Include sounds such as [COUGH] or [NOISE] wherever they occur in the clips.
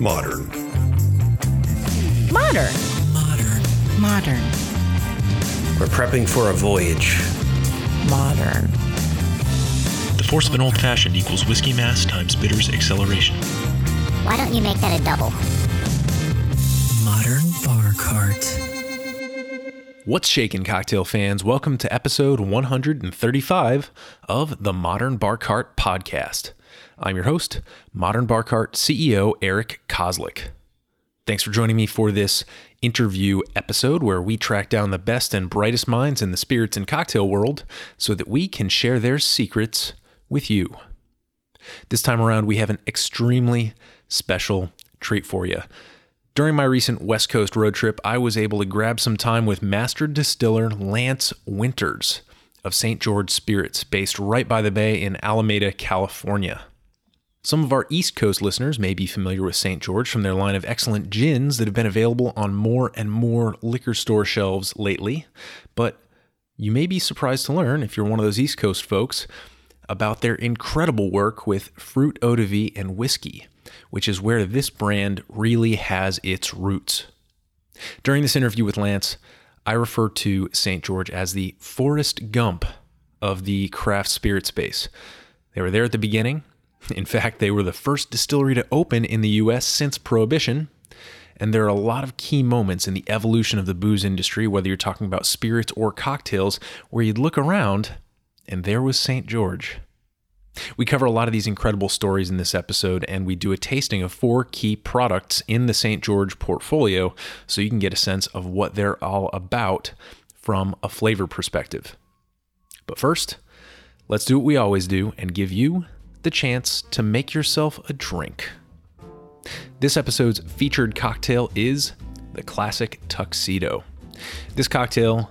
Modern. Modern. Modern. Modern. We're prepping for a voyage. Modern. The force of an old fashioned equals whiskey mass times bitters acceleration. Why don't you make that a double? Modern Bar Cart. What's shaking, cocktail fans? Welcome to episode 135 of the Modern Bar Cart podcast. I'm your host, Modern Bar Cart CEO Eric Kozlik. Thanks for joining me for this interview episode where we track down the best and brightest minds in the spirits and cocktail world so that we can share their secrets with you. This time around, we have an extremely special treat for you. During my recent West Coast road trip, I was able to grab some time with master distiller Lance Winters of St. George Spirits, based right by the bay in Alameda, California. Some of our East Coast listeners may be familiar with St. George from their line of excellent gins that have been available on more and more liquor store shelves lately. But you may be surprised to learn, if you're one of those East Coast folks, about their incredible work with fruit eau de vie and whiskey, which is where this brand really has its roots. During this interview with Lance, I refer to St. George as the Forrest Gump of the craft spirit space. They were there at the beginning, [LAUGHS] in fact, they were the first distillery to open in the US since Prohibition. And there are a lot of key moments in the evolution of the booze industry, whether you're talking about spirits or cocktails, where you'd look around and there was St. George. We cover a lot of these incredible stories in this episode, and we do a tasting of four key products in the St. George portfolio so you can get a sense of what they're all about from a flavor perspective. But first, let's do what we always do and give you the chance to make yourself a drink. This episode's featured cocktail is the classic tuxedo. This cocktail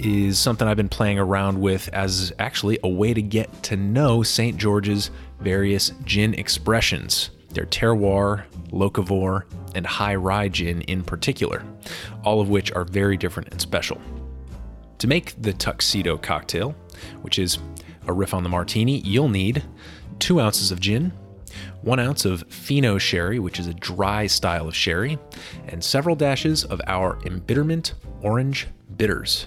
is something I've been playing around with as actually a way to get to know St. George's various gin expressions, their terroir, locavore, and high rye gin in particular, all of which are very different and special. To make the tuxedo cocktail, which is a riff on the martini, you'll need two ounces of gin, one ounce of Fino sherry, which is a dry style of sherry, and several dashes of our embitterment orange bitters.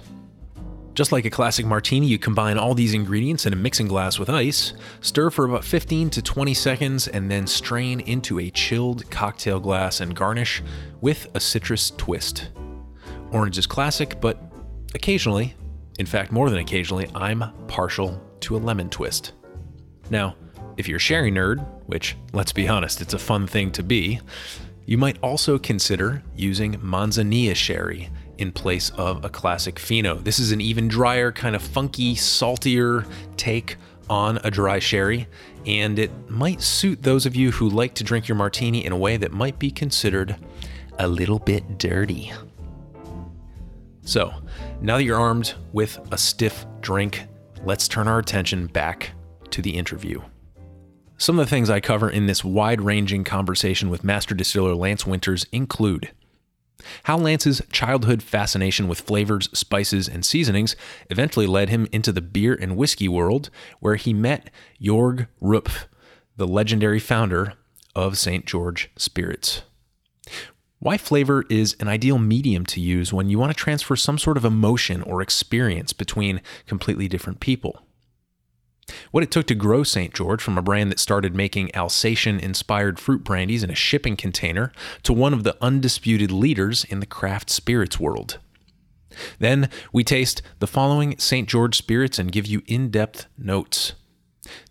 Just like a classic martini, you combine all these ingredients in a mixing glass with ice, stir for about 15 to 20 seconds, and then strain into a chilled cocktail glass and garnish with a citrus twist. Orange is classic, but occasionally, in fact, more than occasionally, I'm partial to a lemon twist. Now, if you're a sherry nerd, which, let's be honest, it's a fun thing to be, you might also consider using Manzanilla sherry in place of a classic Fino. This is an even drier, kind of funky, saltier take on a dry sherry, and it might suit those of you who like to drink your martini in a way that might be considered a little bit dirty. So, now that you're armed with a stiff drink, let's turn our attention back to the interview. Some of the things I cover in this wide ranging conversation with master distiller Lance Winters include how Lance's childhood fascination with flavors, spices, and seasonings eventually led him into the beer and whiskey world, where he met Jorg Rupf, the legendary founder of St. George Spirits. Why flavor is an ideal medium to use when you want to transfer some sort of emotion or experience between completely different people. What it took to grow St. George from a brand that started making Alsatian inspired fruit brandies in a shipping container to one of the undisputed leaders in the craft spirits world. Then we taste the following St. George spirits and give you in depth notes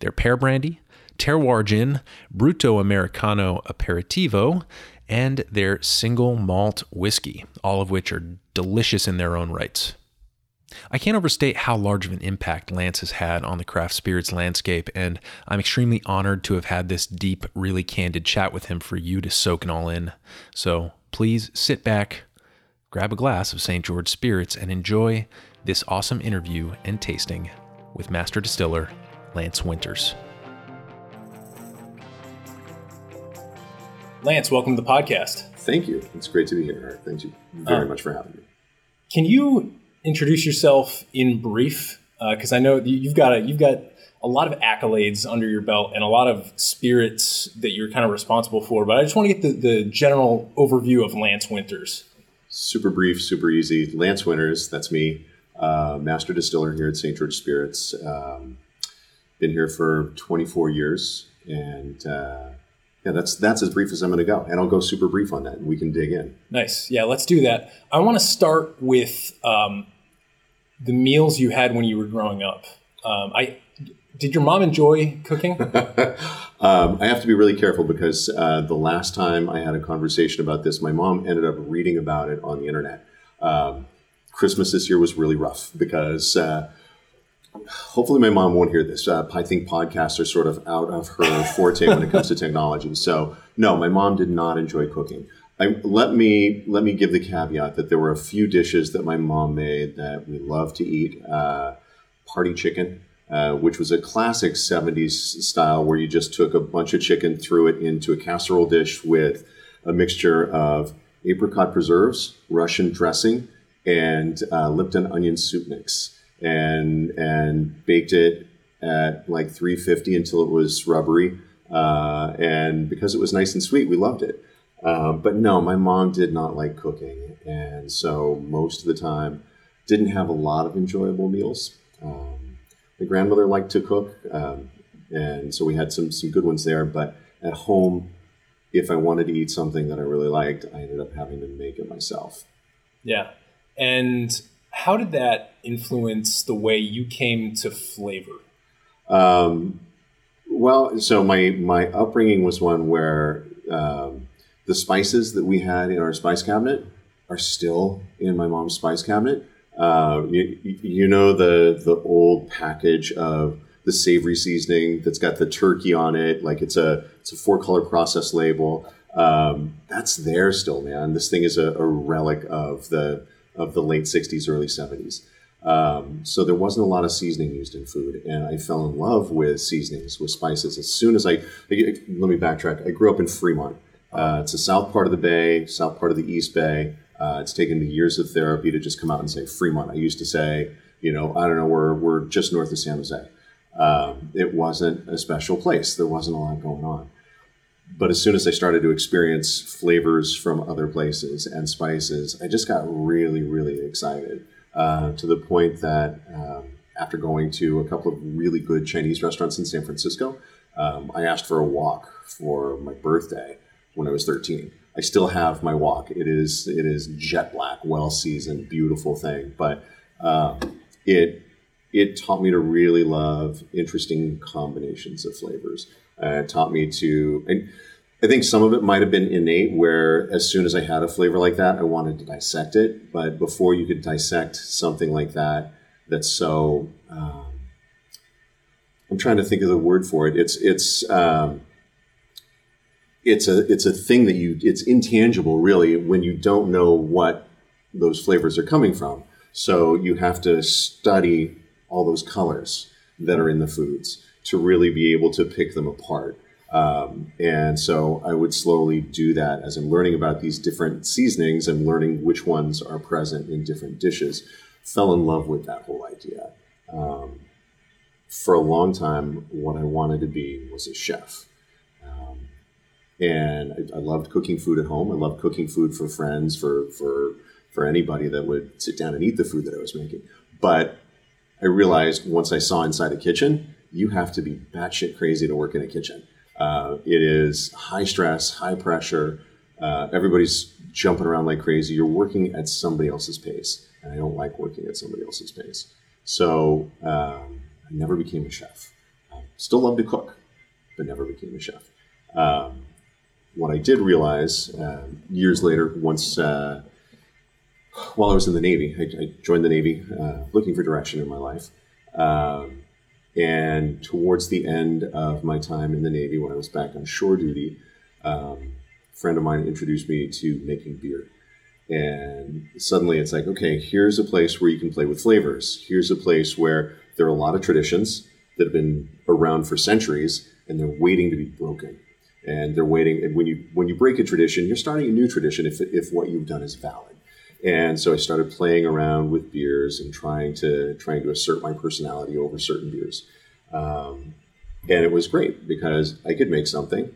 their pear brandy, terroir gin, Bruto Americano aperitivo, and their single malt whiskey, all of which are delicious in their own rights. I can't overstate how large of an impact Lance has had on the craft spirits landscape, and I'm extremely honored to have had this deep, really candid chat with him for you to soak it all in. So please sit back, grab a glass of St. George Spirits, and enjoy this awesome interview and tasting with Master Distiller Lance Winters. Lance, welcome to the podcast. Thank you. It's great to be here, Thank you very Um, much for having me. Can you introduce yourself in brief? Because I know you've got a you've got a lot of accolades under your belt and a lot of spirits that you're kind of responsible for. But I just want to get the, the general overview of Lance Winters. Super brief, super easy. Lance Winters, that's me, uh, master distiller here at St. George Spirits. Um, been here for 24 years, and uh, yeah, that's that's as brief as I'm going to go, and I'll go super brief on that, and we can dig in. Nice, yeah, let's do that. I want to start with um, the meals you had when you were growing up. Um, I did your mom enjoy cooking? [LAUGHS] um, I have to be really careful because uh, the last time I had a conversation about this, my mom ended up reading about it on the internet. Um, Christmas this year was really rough because uh, hopefully my mom won't hear this. Uh, I think podcasts are sort of out of her forte when it comes to [LAUGHS] technology. So no, my mom did not enjoy cooking. I, let me let me give the caveat that there were a few dishes that my mom made that we love to eat. Uh, party chicken, uh, which was a classic '70s style where you just took a bunch of chicken, threw it into a casserole dish with a mixture of apricot preserves, Russian dressing, and uh, Lipton onion soup mix and and baked it at like 350 until it was rubbery. Uh, and because it was nice and sweet, we loved it. Uh, but no, my mom did not like cooking, and so most of the time, didn't have a lot of enjoyable meals. Um, my grandmother liked to cook, um, and so we had some some good ones there. But at home, if I wanted to eat something that I really liked, I ended up having to make it myself. Yeah, and how did that influence the way you came to flavor? Um, well, so my my upbringing was one where um, the spices that we had in our spice cabinet are still in my mom's spice cabinet. Uh, you, you know the the old package of the savory seasoning that's got the turkey on it, like it's a it's a four color process label. Um, that's there still, man. This thing is a, a relic of the of the late 60s, early 70s. Um, so there wasn't a lot of seasoning used in food, and I fell in love with seasonings, with spices. As soon as I, let me backtrack. I grew up in Fremont. Uh, it's the south part of the bay, south part of the East Bay. Uh, it's taken me years of therapy to just come out and say Fremont. I used to say, you know, I don't know, we're, we're just north of San Jose. Um, it wasn't a special place. There wasn't a lot going on but as soon as I started to experience flavors from other places and spices, I just got really, really excited uh, to the point that um, after going to a couple of really good Chinese restaurants in San Francisco, um, I asked for a wok for my birthday when I was 13. I still have my wok. It is it is jet black, well seasoned, beautiful thing. But um, it it taught me to really love interesting combinations of flavors. Uh, it taught me to, and I think some of it might have been innate, where as soon as I had a flavor like that, I wanted to dissect it. But before you could dissect something like that, that's so, um, I'm trying to think of the word for it. It's it's um, it's a it's a thing that you it's intangible really when you don't know what those flavors are coming from. So you have to study all those colors that are in the foods to really be able to pick them apart. Um, and so I would slowly do that as I'm learning about these different seasonings and learning which ones are present in different dishes. Fell in love with that whole idea. Um, for a long time, what I wanted to be was a chef. And I, I, loved cooking food at home. I loved cooking food for friends, for, for, for anybody that would sit down and eat the food that I was making. But I realized once I saw inside a kitchen, you have to be batshit crazy to work in a kitchen. Uh, it is high stress, high pressure. Uh, everybody's jumping around like crazy. You're working at somebody else's pace, and I don't like working at somebody else's pace. So um, I never became a chef. I still love to cook, but never became a chef. Um, what I did realize uh, years later, once uh, while I was in the Navy, I, I joined the Navy uh, looking for direction in my life. Um, and towards the end of my time in the Navy, when I was back on shore duty, um, a friend of mine introduced me to making beer. And suddenly it's like, okay, here's a place where you can play with flavors. Here's a place where there are a lot of traditions that have been around for centuries and they're waiting to be broken. And they're waiting. And when you when you break a tradition, you're starting a new tradition if, if what you've done is valid. And so I started playing around with beers and trying to trying to assert my personality over certain beers. Um, and it was great because I could make something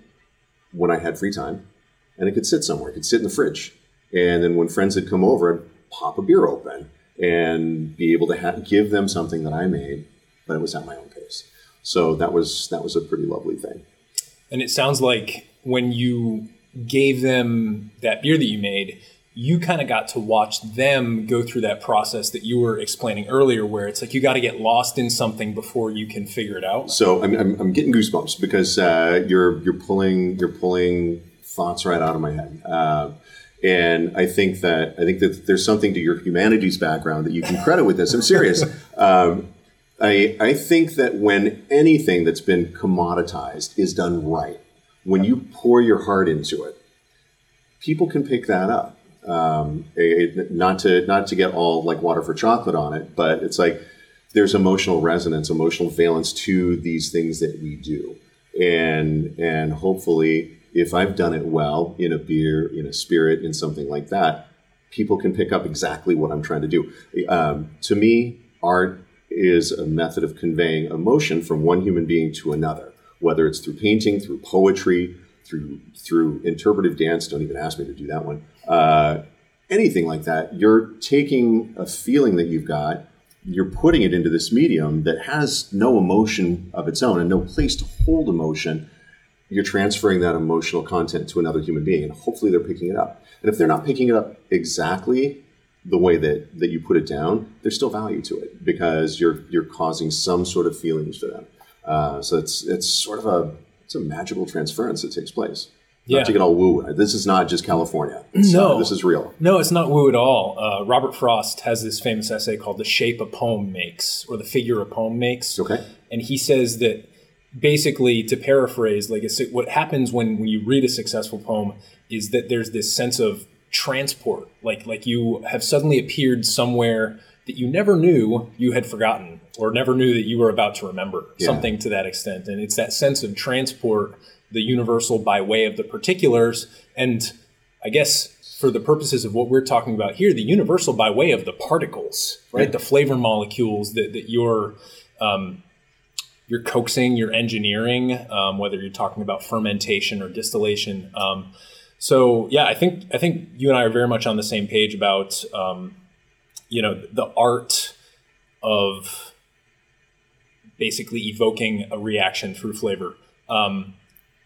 when I had free time and it could sit somewhere. It could sit in the fridge. And then when friends had come over, I'd pop a beer open and be able to give them something that I made, but it was at my own pace. So that was that was a pretty lovely thing. And it sounds like when you gave them that beer that you made, you kind of got to watch them go through that process that you were explaining earlier, where it's like you got to get lost in something before you can figure it out. So I'm, I'm, I'm getting goosebumps because uh, you're you're pulling you're pulling thoughts right out of my head. Uh, and I think that I think that there's something to your humanities background that you can credit with this. I'm serious. [LAUGHS] Um, I I think that when anything that's been commoditized is done right, when you pour your heart into it, people can pick that up. Um, it- not to not to get all like water for chocolate on it, but it's like there's emotional resonance, emotional valence to these things that we do, and and hopefully, if I've done it well in a beer, in a spirit, in something like that, people can pick up exactly what I'm trying to do. Um, to me, art is a method of conveying emotion from one human being to another, whether it's through painting, through poetry, through through interpretive dance. Don't even ask me to do that one. Uh, anything like that, you're taking a feeling that you've got, you're putting it into this medium that has no emotion of its own and no place to hold emotion. You're transferring that emotional content to another human being, and hopefully they're picking it up. And if they're not picking it up exactly the way that, that you put it down, there's still value to it because you're you're causing some sort of feelings for them. Uh, so it's it's sort of a it's a magical transference that takes place. Yeah. Not to get all woo. This is not just California. It's, No. uh, this is real. No, it's not woo at all. Uh, Robert Frost has this famous essay called "The Shape a Poem Makes" or "The Figure a Poem Makes." Okay. and he says that basically to paraphrase like what happens when, when you read a successful poem is that there's this sense of transport like like you have suddenly appeared somewhere that you never knew you had forgotten or never knew that you were about to remember Yeah. something to that extent and it's that sense of transport the universal by way of the particulars and i guess for the purposes of what we're talking about here the universal by way of the particles right the flavor molecules that, that you're um, you're coaxing, you're engineering, um, whether you're talking about fermentation or distillation. Um, so yeah, I think I think you and I are very much on the same page about um, you know the art of basically evoking a reaction through flavor. Um,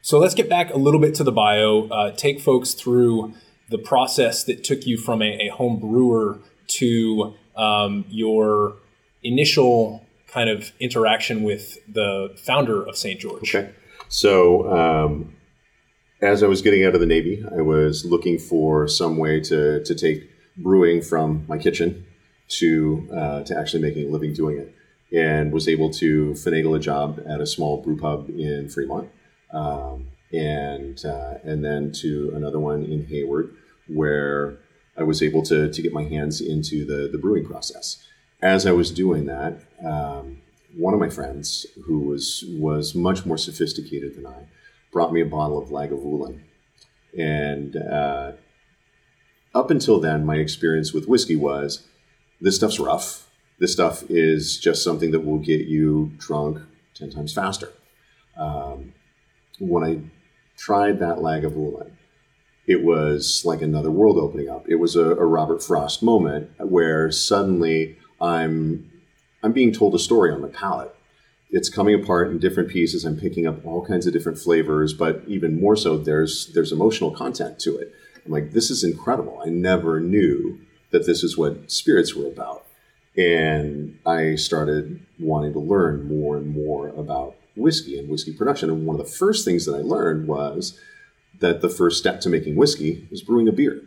so let's get back a little bit to the bio. Uh, take folks through the process that took you from a, a home brewer to um, your initial kind of interaction with the founder of St. George. Okay. So, um, as I was getting out of the Navy, I was looking for some way to, to take brewing from my kitchen to uh, to actually making a living doing it, and was able to finagle a job at a small brew pub in Fremont, um, and uh, and then to another one in Hayward, where I was able to to get my hands into the the brewing process. As I was doing that, um, one of my friends, who was was much more sophisticated than I, brought me a bottle of Lagavulin, and uh, up until then, my experience with whiskey was this stuff's rough. This stuff is just something that will get you drunk ten times faster. Um, when I tried that Lagavulin, it was like another world opening up. It was a, a Robert Frost moment where suddenly I'm I'm being told a story on my palate. It's coming apart in different pieces. I'm picking up all kinds of different flavors, but even more so, there's there's emotional content to it. I'm like, this is incredible. I never knew that this is what spirits were about, and I started wanting to learn more and more about whiskey and whiskey production. And one of the first things that I learned was that the first step to making whiskey is brewing a beer,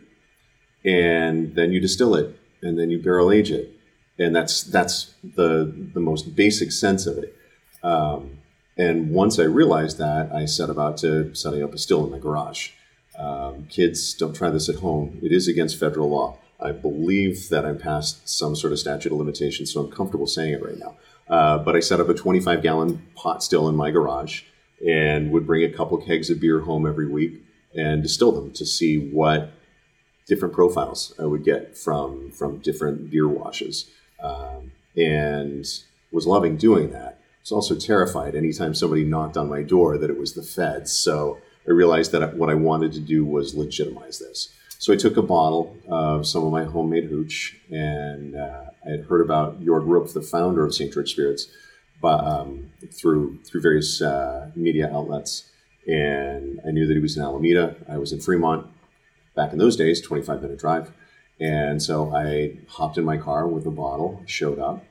and then you distill it, and then you barrel age it, and that's that's the the most basic sense of it. Um, and once I realized that, I set about to setting up a still in my garage. Um, kids, don't try this at home. It is against federal law. I believe that I'm past some sort of statute of limitations, so I'm comfortable saying it right now. Uh, but I set up a 25 gallon pot still in my garage and would bring a couple kegs of beer home every week and distill them to see what different profiles I would get from from different beer washes, um, and was loving doing that. Was also terrified anytime somebody knocked on my door that it was the feds. So I realized that what I wanted to do was legitimize this. So I took a bottle of some of my homemade hooch, and uh, I had heard about Jorg Rupf, the founder of St. George Spirits, but, um, through through various uh, media outlets, and I knew that he was in Alameda. I was in Fremont back in those days, 25 minute drive, and so I hopped in my car with a bottle, showed up,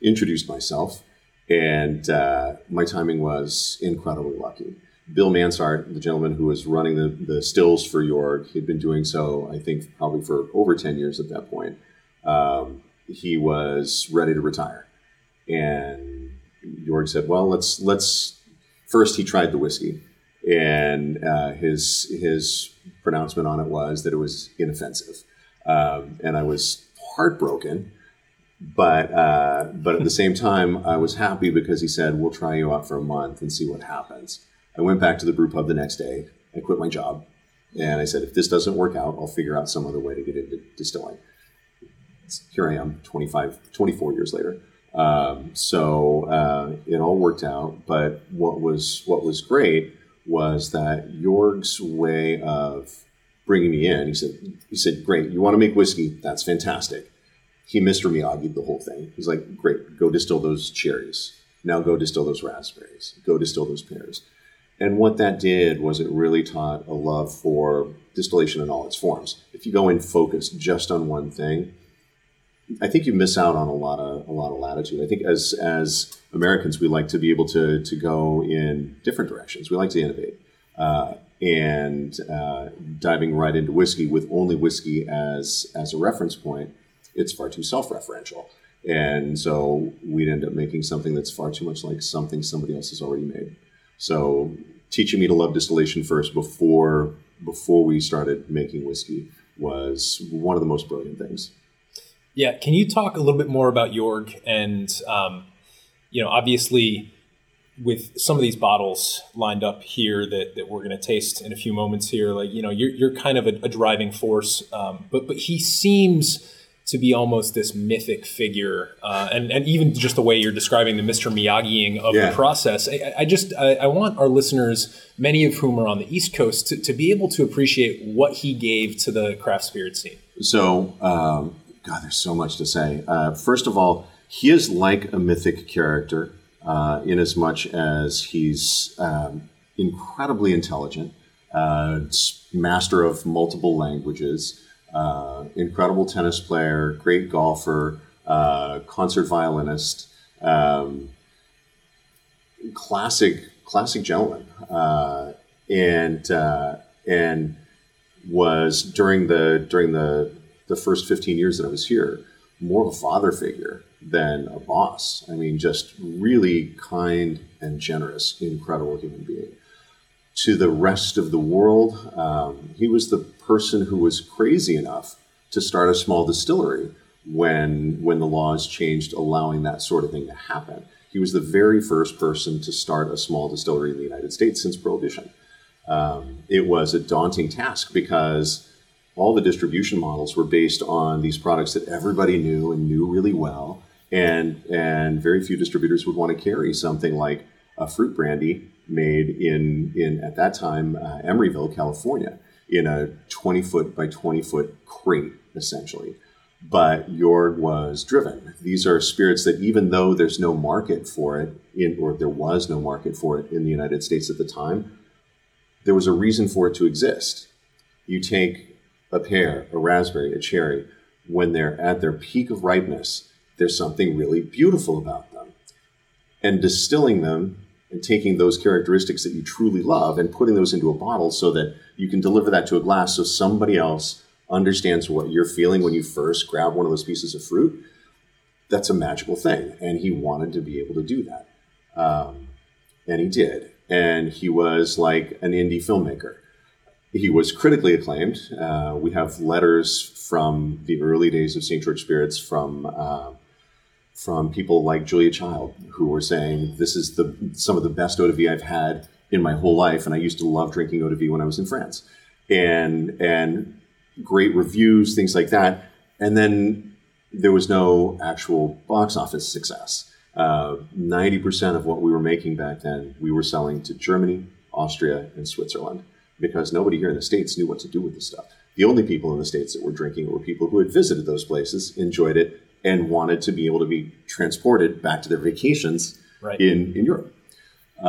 introduced myself, and uh, my timing was incredibly lucky. Bill Mansart, the gentleman who was running the, the stills for Jorg, he'd been doing so, I think, probably for over 10 years at that point. Um, he was ready to retire. And Jorg said, well, let's, let's, first he tried the whiskey. And uh, his, his pronouncement on it was that it was inoffensive. Um, and I was heartbroken but uh, but at the same time, I was happy because he said, "We'll try you out for a month and see what happens." I went back to the brew pub the next day. I quit my job, and I said, "If this doesn't work out, I'll figure out some other way to get into distilling." Here I am, 25, 24 years later. Um, so uh, it all worked out. But what was what was great was that Jorg's way of bringing me in. He said, "He said, great. You want to make whiskey? That's fantastic." He Mr. Miyagi the whole thing. He's like, great, go distill those cherries. Now go distill those raspberries. Go distill those pears. And what that did was it really taught a love for distillation in all its forms. If you go in focused just on one thing, I think you miss out on a lot of a lot of latitude. I think as as Americans, we like to be able to to go in different directions. We like to innovate. Uh, and uh, diving right into whiskey with only whiskey as as a reference point it's far too self-referential. And so we'd end up making something that's far too much like something somebody else has already made. So teaching me to love distillation first before before we started making whiskey was one of the most brilliant things. Yeah, can you talk a little bit more about Jorg and um, you know obviously with some of these bottles lined up here that, that we're going to taste in a few moments here, like you know you're, you're kind of a, a driving force, um, but but he seems to be almost this mythic figure, uh, and and even just the way you're describing the Mr. Miyagiing of Yeah. the process. I, I just I, I want our listeners, many of whom are on the East Coast, to, to be able to appreciate what he gave to the craft spirit scene. So, um, God, there's so much to say. Uh, first of all, he is like a mythic character uh, in as much as he's um, incredibly intelligent, uh, master of multiple languages, uh, incredible tennis player, great golfer, uh, concert violinist, um, classic classic gentleman, uh, and uh, and was during the during the the first 15 years that I was here more of a father figure than a boss. I mean, just really kind and generous, incredible human being. To the rest of the world, um, he was the person who was crazy enough to start a small distillery when when the laws changed, allowing that sort of thing to happen. He was the very first person to start a small distillery in the United States since Prohibition um, it was a daunting task because all the distribution models were based on these products that everybody knew and knew really well, and and very few distributors would want to carry something like a fruit brandy made in in at that time uh, Emeryville, California, in a 20 foot by 20 foot crate essentially. But Jorg was driven. These are spirits that, even though there's no market for it, in, or there was no market for it in the United States at the time, there was a reason for it to exist. You take a pear, a raspberry, a cherry, when they're at their peak of ripeness, there's something really beautiful about them. And distilling them and taking those characteristics that you truly love and putting those into a bottle so that you can deliver that to a glass so somebody else understands what you're feeling when you first grab one of those pieces of fruit, that's a magical thing. And he wanted to be able to do that. Um, and he did. And he was like an indie filmmaker. He was critically acclaimed. Uh, we have letters from the early days of St. George Spirits from uh, from people like Julia Child, who were saying this is the some of the best eau de vie I've had in my whole life, and I used to love drinking eau de vie when I was in France, and and great reviews, things like that. And then there was no actual box office success. Uh, Ninety percent of what we were making back then, we were selling to Germany, Austria, and Switzerland because nobody here in the states knew what to do with the stuff. The only people in the states that were drinking it were people who had visited those places, enjoyed it, and wanted to be able to be transported back to their vacations Right. in in Europe.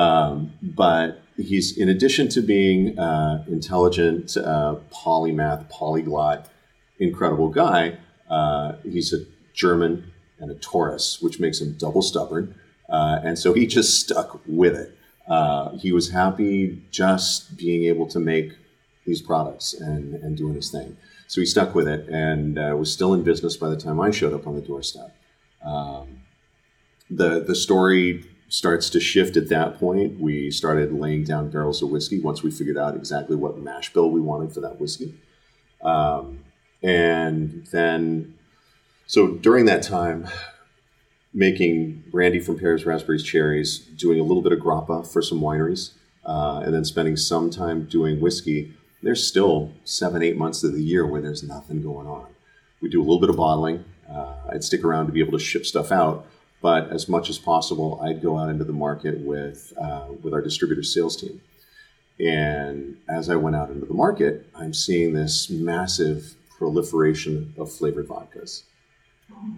Um, but he's, in addition to being uh, intelligent, uh, polymath, polyglot, incredible guy, uh, he's a German and a Taurus, which makes him double stubborn. Uh, and so he just stuck with it. Uh, he was happy just being able to make these products and, and doing his thing. So he stuck with it and uh, was still in business by the time I showed up on the doorstep. Um, the the story starts to shift at that point. We started laying down barrels of whiskey once we figured out exactly what mash bill we wanted for that whiskey. Um, and then, so during that time, making brandy from pears, raspberries, cherries, doing a little bit of grappa for some wineries, uh, and then spending some time doing whiskey. There's still seven, eight months of the year where there's nothing going on. We do a little bit of bottling. Uh, I'd stick around to be able to ship stuff out, but as much as possible, I'd go out into the market with uh, with our distributor sales team. And as I went out into the market, I'm seeing this massive proliferation of flavored vodkas.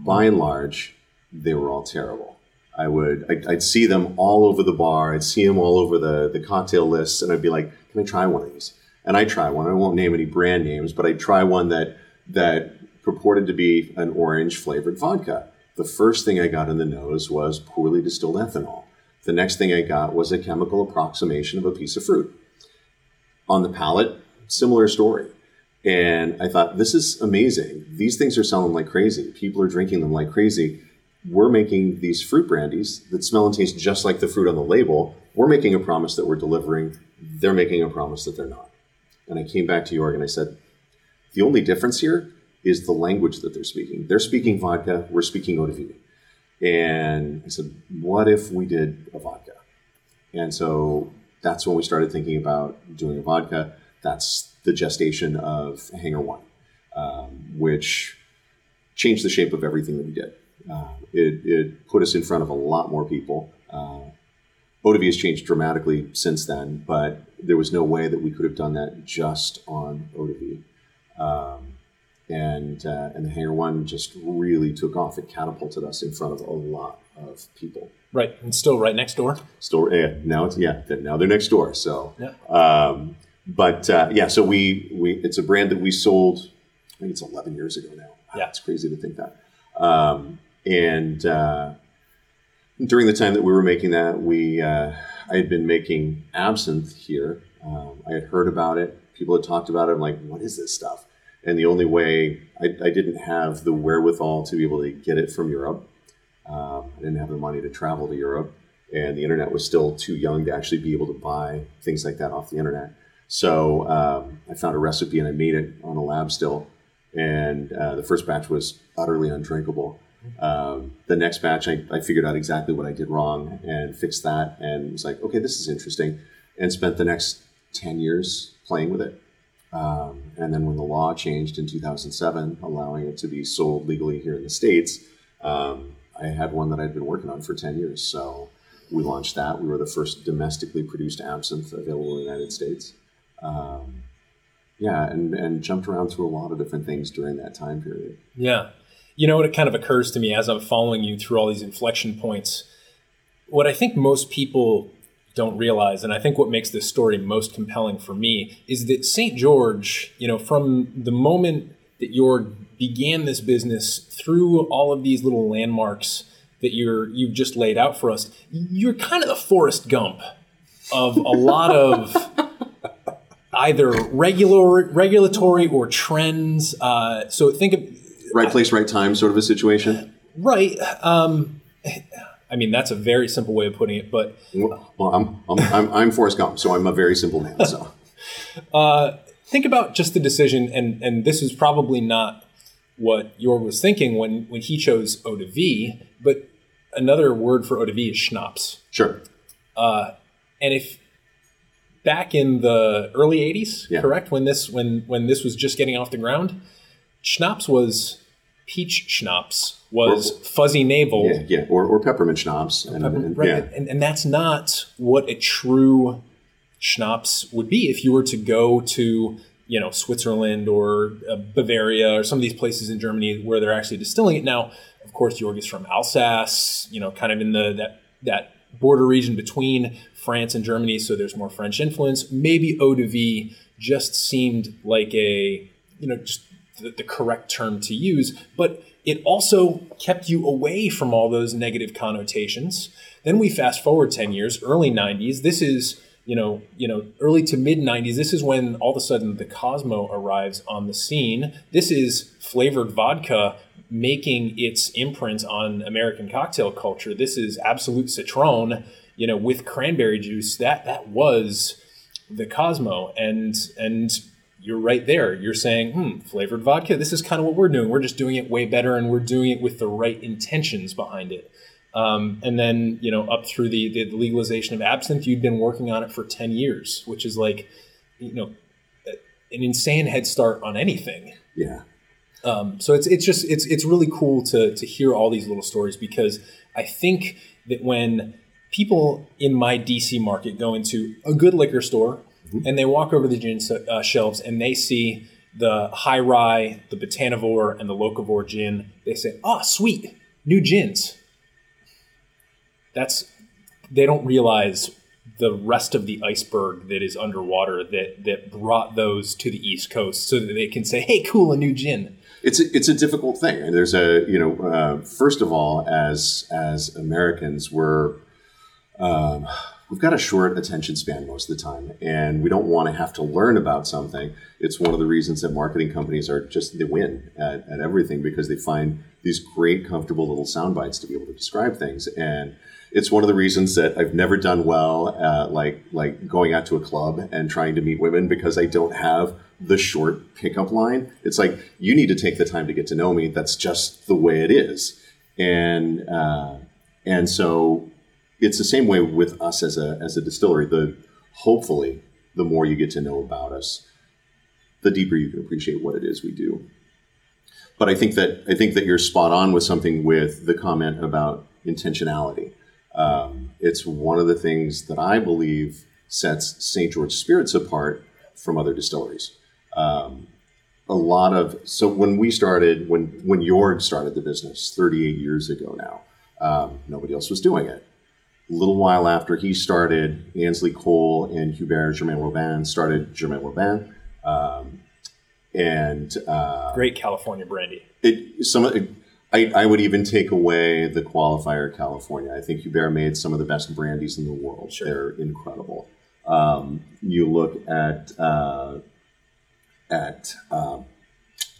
By and large, they were all terrible. I would I'd, I'd see them all over the bar. I'd see them all over the the cocktail lists, and I'd be like, "Can I try one of these?" And I try one. I won't name any brand names, but I try one that that purported to be an orange flavored vodka. The first thing I got in the nose was poorly distilled ethanol. The next thing I got was a chemical approximation of a piece of fruit. On the palate, similar story. And I thought, this is amazing. These things are selling like crazy. People are drinking them like crazy. We're making these fruit brandies that smell and taste just like the fruit on the label. We're making a promise that we're delivering. They're making a promise that they're not. And I came back to Jorg and I said, the only difference here is the language that they're speaking. They're speaking vodka, we're speaking eau de vie. And I said, what if we did a vodka? And so that's when we started thinking about doing a vodka. That's the gestation of Hangar One, um, which changed the shape of everything that we did. Uh, it, it put us in front of a lot more people. Uh, vie has changed dramatically since then, but there was no way that we could have done that just on vie. Um, and uh, and the Hangar One just really took off. It catapulted us in front of a lot of people. Right. And still right next door. Still, yeah, now it's yeah, now they're next door. So, Yeah. um, but uh, yeah, so we we it's a brand that we sold. I think it's 11 years ago now. Yeah. it's crazy to think that. Um, and uh, during the time that we were making that, we uh, I had been making absinthe here. Um, I had heard about it. People had talked about it. I'm like, what is this stuff? And the only way I, I didn't have the wherewithal to be able to get it from Europe. Um, I didn't have the money to travel to Europe, and the internet was still too young to actually be able to buy things like that off the internet. So um, I found a recipe and I made it on a lab still. And uh, the first batch was utterly undrinkable. Um, the next batch, I, I figured out exactly what I did wrong and fixed that, and was like, okay, this is interesting. And spent the next 10 years playing with it. Um, and then when the law changed in 2007, allowing it to be sold legally here in the States, um, I had one that I'd been working on for 10 years. So we launched that. We were the first domestically produced absinthe available in the United States. Um, yeah, and, and jumped around through a lot of different things during that time period. Yeah. You know what? It kind of occurs to me as I'm following you through all these inflection points. What I think most people don't realize, and I think what makes this story most compelling for me, is that St. George, you know, from the moment that Jorg began this business through all of these little landmarks that you're you've just laid out for us, you're kind of the Forrest Gump of a lot of [LAUGHS] either regular regulatory or trends. Uh, so think of Right place, right time sort of a situation. Right. Um, I mean, that's a very simple way of putting it, but Well, I'm, I'm, I'm, I'm Forrest Gump, so I'm a very simple man. So [LAUGHS] think about just the decision, and, and this is probably not what Jorg was thinking when, when he chose eau de vie, but another word for eau de vie is schnapps. sure. And if back in the early 80s, Yeah. correct, when this when when this was just getting off the ground, schnapps was peach schnapps was fuzzy navel. Yeah, yeah, or, or peppermint schnapps. And, and- right, yeah. and, and that's not what a true schnapps would be if you were to go to you know Switzerland or uh, Bavaria or some of these places in Germany where they're actually distilling it now. Of course, Jorg is from Alsace, you know, kind of in the that that border region between France and Germany, so there's more French influence. Maybe eau de vie just seemed like a you know just the, the correct term to use, but it also kept you away from all those negative connotations. Then we fast forward 10 years, early 90s. This is, you know, you know, early to mid 90s. This is when all of a sudden the Cosmo arrives on the scene. This is flavored vodka making its imprint on American cocktail culture. This is Absolut Citron, you know, with cranberry juice. That that was the Cosmo, and and you're right there. You're saying, hmm, flavored vodka. This is kind of what we're doing. We're just doing it way better, and we're doing it with the right intentions behind it. Um, and then you know, up through the, the legalization of absinthe, you'd been working on it for ten years, which is like, you know, an insane head start on anything. yeah. Um, so it's it's just it's it's really cool to to hear all these little stories because I think that when people in my DC market go into a good liquor store and they walk over the gin uh, shelves and they see the high rye, the botanivore, and the locavore gin, they say, "Ah, sweet, new gins." That's they don't realize the rest of the iceberg that is underwater that that brought those to the East Coast so that they can say, "Hey, cool, a new gin." it's a, it's a difficult thing. There's a you know uh, first of all, as as Americans, we're um, we've got a short attention span most of the time, and we don't want to have to learn about something. It's one of the reasons that marketing companies are just they win at, at everything because they find these great, comfortable little sound bites to be able to describe things and. It's one of the reasons that I've never done well, uh, like like going out to a club and trying to meet women because I don't have the short pickup line. It's like you need to take the time to get to know me. That's just the way it is, and uh, and so it's the same way with us as a as a distillery. The hopefully the more you get to know about us, the deeper you can appreciate what it is we do. But I think that I think that you're spot on with something with the comment about intentionality. Um, it's one of the things that I believe sets St. George Spirits apart from other distilleries. Um, a lot of so when we started when when Jorg started the business 38 years ago now, um, nobody else was doing it. A little while after he started, Ansley Coale and Hubert Germain Robin started Germain Robin, um, and uh, Great California brandy. it some it, I, I would even take away the qualifier California. I think Hubert made some of the best brandies in the world. Sure. They're incredible. Um, you look at uh, at um,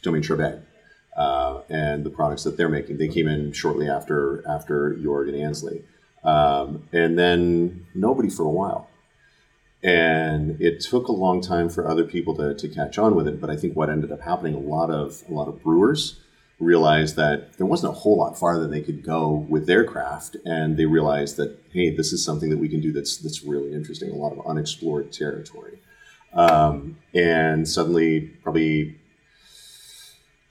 Domaine Trebet uh, and the products that they're making. They came in shortly after after Jorg and Ansley, um, and then nobody for a while. And it took a long time for other people to, to catch on with it. But I think what ended up happening, a lot of a lot of brewers realized that there wasn't a whole lot farther they could go with their craft, and they realized that hey, this is something that we can do that's that's really interesting. A lot of unexplored territory, um, and suddenly, probably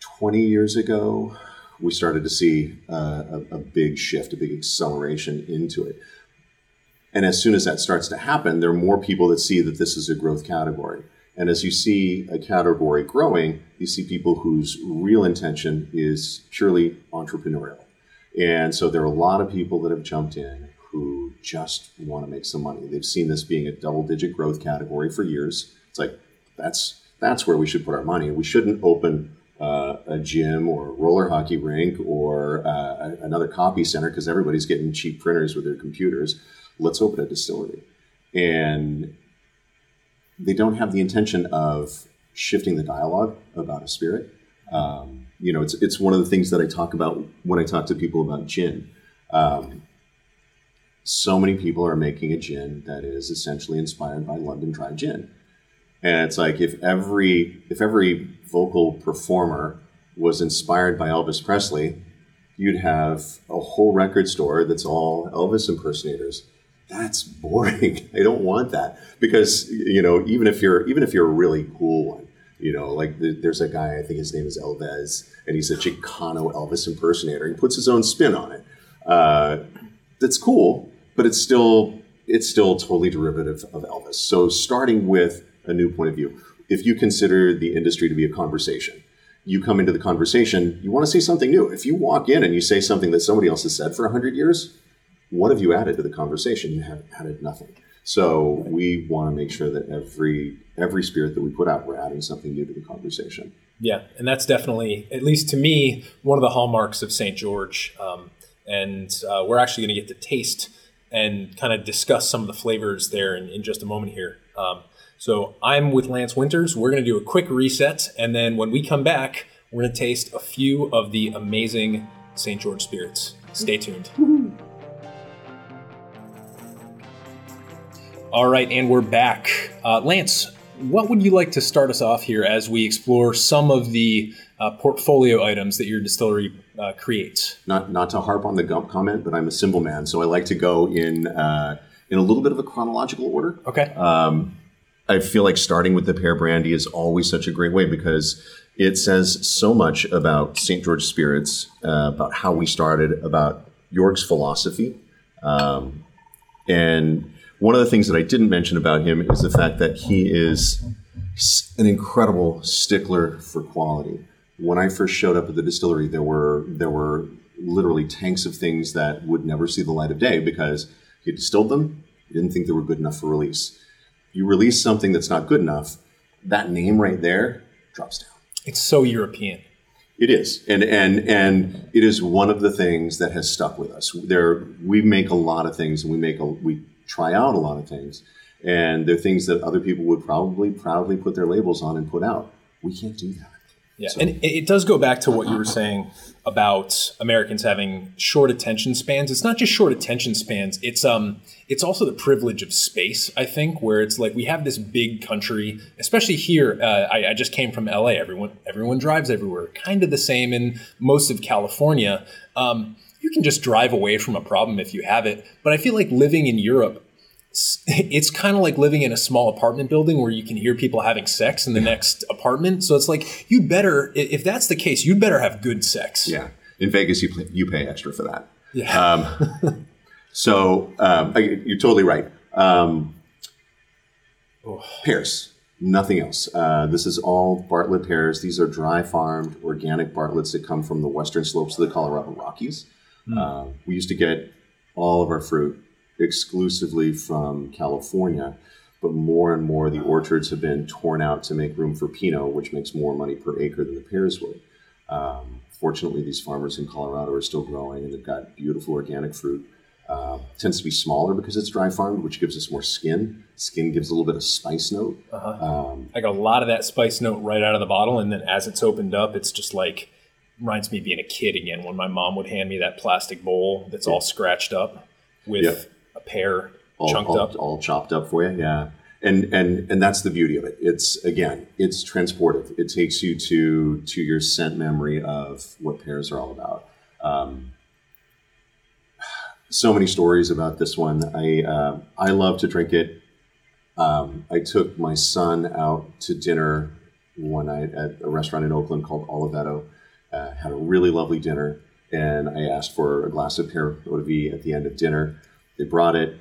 twenty years ago, we started to see uh, a, a big shift, a big acceleration into it. And as soon as that starts to happen, there are more people that see that this is a growth category. And as you see a category growing, you see people whose real intention is purely entrepreneurial. And so there are a lot of people that have jumped in who just want to make some money. They've seen this being a double-digit growth category for years. It's like that's that's where we should put our money. We shouldn't open uh, a gym or a roller hockey rink or uh, another copy center because everybody's getting cheap printers with their computers. Let's open a distillery. And they don't have the intention of shifting the dialogue about a spirit. Um, you know, it's, it's one of the things that I talk about when I talk to people about gin. Um, so many people are making a gin that is essentially inspired by London Dry Gin. And it's like if every if every vocal performer was inspired by Elvis Presley, you'd have a whole record store that's all Elvis impersonators. That's boring. [LAUGHS] I don't want that because you know even if you're even if you're a really cool one, You know, like the, there's a guy, I think his name is El Vez, and he's a Chicano Elvis impersonator. He puts his own spin on it. Uh, that's cool, but it's still it's still totally derivative of Elvis. So starting with a new point of view, if you consider the industry to be a conversation, you come into the conversation, you want to say something new. If you walk in and you say something that somebody else has said for hundred years, what have you added to the conversation? You have added nothing. So we want to make sure that every every spirit that we put out, we're adding something new to the conversation. Yeah, and that's definitely, at least to me, one of the hallmarks of St. George. Um, and uh, we're actually going to get to taste and kind of discuss some of the flavors there in, in just a moment here. Um, so I'm with Lance Winters. We're going to do a quick reset, and then when we come back, we're going to taste a few of the amazing St. George spirits. Stay tuned. [LAUGHS] All right, and we're back. Uh, Lance, what would you like to start us off here as we explore some of the uh, portfolio items that your distillery uh, creates? Not not to harp on the Gump comment, but I'm a symbol man, so I like to go in uh, in a little bit of a chronological order. Okay. Um, I feel like starting with the pear brandy is always such a great way because it says so much about St. George spirits, uh, about how we started, about Jorg's philosophy. Um, and one of the things that I didn't mention about him is the fact that he is an incredible stickler for quality. When I first showed up at the distillery, there were there were literally tanks of things that would never see the light of day because he distilled them. He didn't think they were good enough for release. You release something that's not good enough, that name right there drops down. It's so European. It is, and and and it is one of the things that has stuck with us. There, we make a lot of things, and we make a we try out a lot of things, and they're things that other people would probably proudly put their labels on and put out. We can't do that. Yeah, and it, it does go back to what you were saying about Americans having short attention spans. It's not just short attention spans. It's um, it's also the privilege of space. I think where it's like we have this big country, especially here. Uh, I, I just came from LA. Everyone everyone drives everywhere. Kind of the same in most of California. Um, you can just drive away from a problem if you have it. But I feel like living in Europe, it's kind of like living in a small apartment building where you can hear people having sex in the next apartment. So it's like you better, if that's the case, you'd better have good sex. Yeah, in Vegas, you pay, you pay extra for that. Yeah. Um, [LAUGHS] so um, you're totally right. Um, pears, nothing else. Uh, this is all Bartlett pears. These are dry farmed organic Bartletts that come from the western slopes of the Colorado Rockies. Uh, we used to get all of our fruit exclusively from California, but more and more the orchards have been torn out to make room for Pinot, which makes more money per acre than the pears would. Um, fortunately, these farmers in Colorado are still growing, and they've got beautiful organic fruit. Uh, tends to be smaller because it's dry farmed, which gives us more skin. Skin gives a little bit of spice note. Um, I got a lot of that spice note right out of the bottle. And then as it's opened up, it's just like, reminds me of being a kid again when my mom would hand me that plastic bowl that's all scratched up with Yeah. Pear all, chunked all, up. all chopped up for you. Yeah, and and and that's the beauty of it. It's again, it's transportive. It takes you to to your scent memory of what pears are all about. Um, so many stories about this one. I uh, I love to drink it. Um, I took my son out to dinner one night at a restaurant in Oakland called Oliveto. Uh, had a really lovely dinner, and I asked for a glass of pear eau de vie at the end of dinner. They brought it.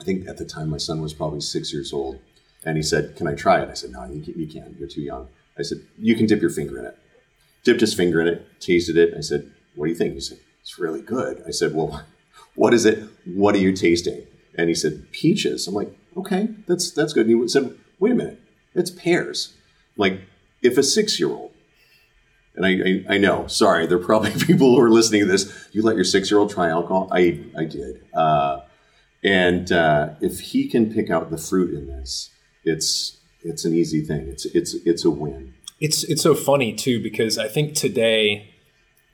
I think at the time my son was probably six years old, and he said, "Can I try it?" I said, "No, you, you can't. You're too young." I said, "You can dip your finger in it." Dipped his finger in it, tasted it. I said, "What do you think?" He said, "It's really good." I said, "Well, [LAUGHS] what is it? What are you tasting?" And he said, "Peaches." I'm like, "Okay, that's that's good." And he said, "Wait a minute, it's pears." Like, if a six-year-old and I, I, I know, sorry, there are probably [LAUGHS] people who are listening to this. You let your six year old try alcohol? I, I did. Uh, and uh, if he can pick out the fruit in this, it's it's an easy thing. It's it's it's a win. It's it's so funny too because I think today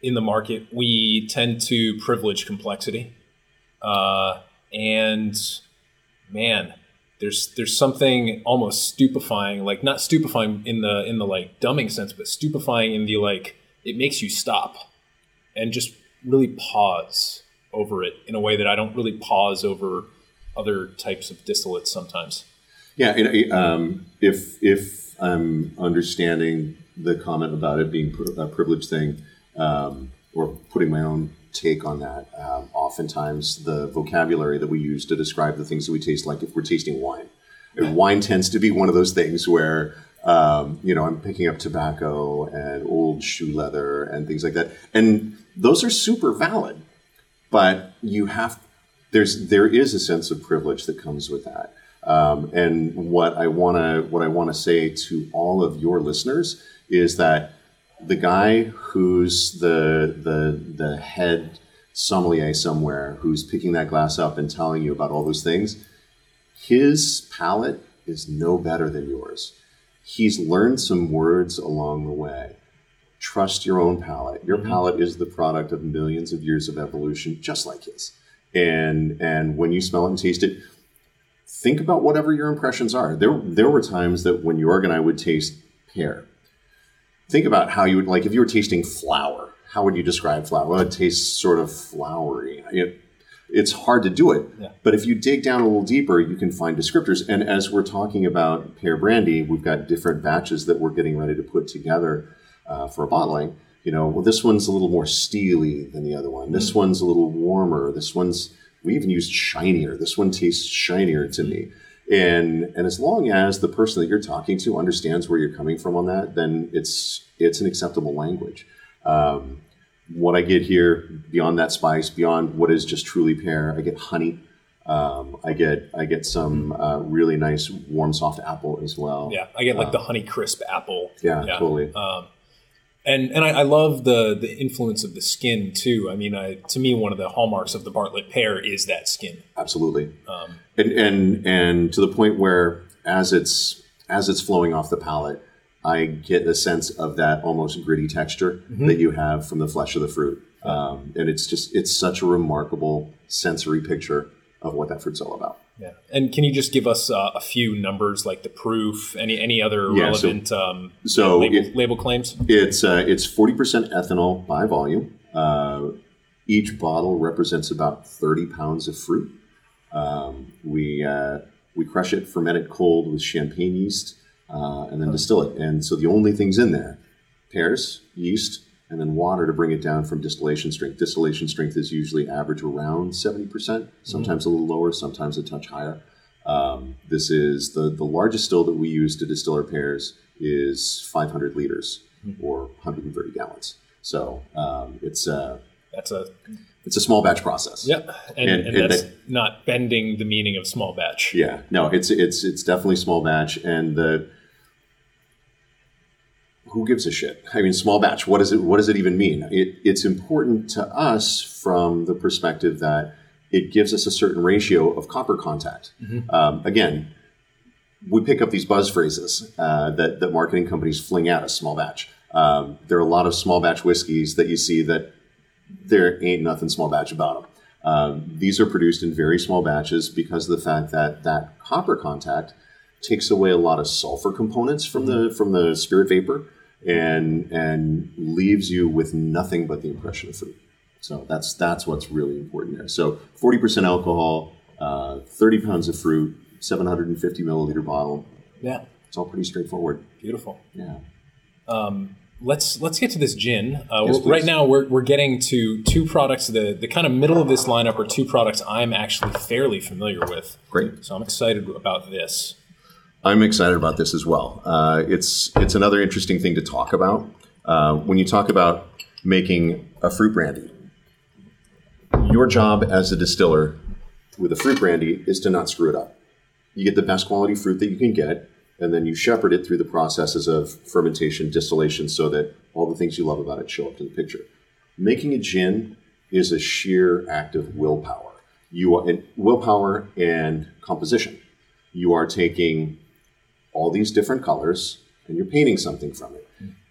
in the market we tend to privilege complexity, uh, and man, there's there's something almost stupefying, like not stupefying in the in the like dumbing sense, but stupefying in the like it makes you stop and just really pause over it in a way that I don't really pause over other types of distillates sometimes. Yeah, and, um, if if I'm understanding the comment about it being a privilege thing, um, or putting my own take on that. Um, oftentimes, the vocabulary that we use to describe the things that we taste, like if we're tasting wine, and wine tends to be one of those things where um, you know I'm picking up tobacco and old shoe leather and things like that, and those are super valid. But you have there's there is a sense of privilege that comes with that. Um, and what I want to what I want to say to all of your listeners is that the guy who's the the the head sommelier somewhere who's picking that glass up and telling you about all those things, his palate is no better than yours. He's learned some words along the way. Trust your own palate. Your mm-hmm. palate is the product of millions of years of evolution, just like his. And and when you smell it and taste it, think about whatever your impressions are. There there were times that when Jorg and I would taste pear, think about how you would like if you were tasting flour. How would you describe flour? Well, it tastes sort of floury. It, it's hard to do it, Yeah. but if you dig down a little deeper, you can find descriptors. And as we're talking about pear brandy, we've got different batches that we're getting ready to put together uh, for a bottling. You know, well, this one's a little more steely than the other one. This one's a little warmer. This one's we even used shinier. This one tastes shinier to me. And and as long as the person that you're talking to understands where you're coming from on that, then it's it's an acceptable language. Um, what I get here beyond that spice, beyond what is just truly pear, I get honey. Um, I get I get some uh, really nice warm soft apple as well. Yeah, I get like the Honey Crisp apple. Yeah, totally. Um, and and I, I love the the influence of the skin too. I mean, I, to me, one of the hallmarks of the Bartlett pear is that skin. absolutely. Um, and and and to the point where as it's as it's flowing off the palate i get a sense of that almost gritty texture that you have from the flesh of the fruit. Um, and it's just it's such a remarkable sensory picture of what that fruit's all about yeah. And can you just give us uh, a few numbers, like the proof, any any other Yeah, so- relevant um, so label, it- label claims? it's uh, it's 40% ethanol by volume uh, each bottle represents about 30 pounds of fruit um, we uh, we crush it ferment it cold with champagne yeast uh, and then distill it and so the only things in there pears yeast and then water to bring it down from distillation strength distillation strength is usually average around 70% sometimes a little lower sometimes a touch higher um, this is the, the largest still that we use to distill our pears is 500 liters or 130 gallons. So um, it's a That's a it's a small batch process. yeah, and, And- and, and that's that- not bending the meaning of small batch. Yeah, no, it's it's it's definitely small batch, and the who gives a shit? I mean, small batch. What does it? What does it even mean? It, it's important to us from the perspective that it gives us a certain ratio of copper contact. Um, again, we pick up these buzz phrases uh, that that marketing companies fling at us. Small batch. Um, there are a lot of small batch whiskeys that you see that there ain't nothing small batch about them. Um, these are produced in very small batches because of the fact that that copper contact takes away a lot of sulfur components from the from the spirit vapor and and leaves you with nothing but the impression of fruit. So that's that's what's really important there. So 40% alcohol, uh, 30 pounds of fruit, 750 milliliter bottle. Yeah, It's all pretty straightforward. beautiful. Yeah. let's let's get to this gin. Uh, Yes, right now, we're, we're getting to two products. The the kind of middle of this lineup are two products I'm actually fairly familiar with. Great. So I'm excited about this. I'm excited about this as well. Uh, it's it's another interesting thing to talk about. Uh, when you talk about making a fruit brandy, your job as a distiller with a fruit brandy is to not screw it up. You get the best quality fruit that you can get, and then you shepherd it through the processes of fermentation, distillation, so that all the things you love about it show up to the picture. Making a gin is a sheer act of willpower. You are willpower and composition. You are taking all these different colors and you're painting something from it.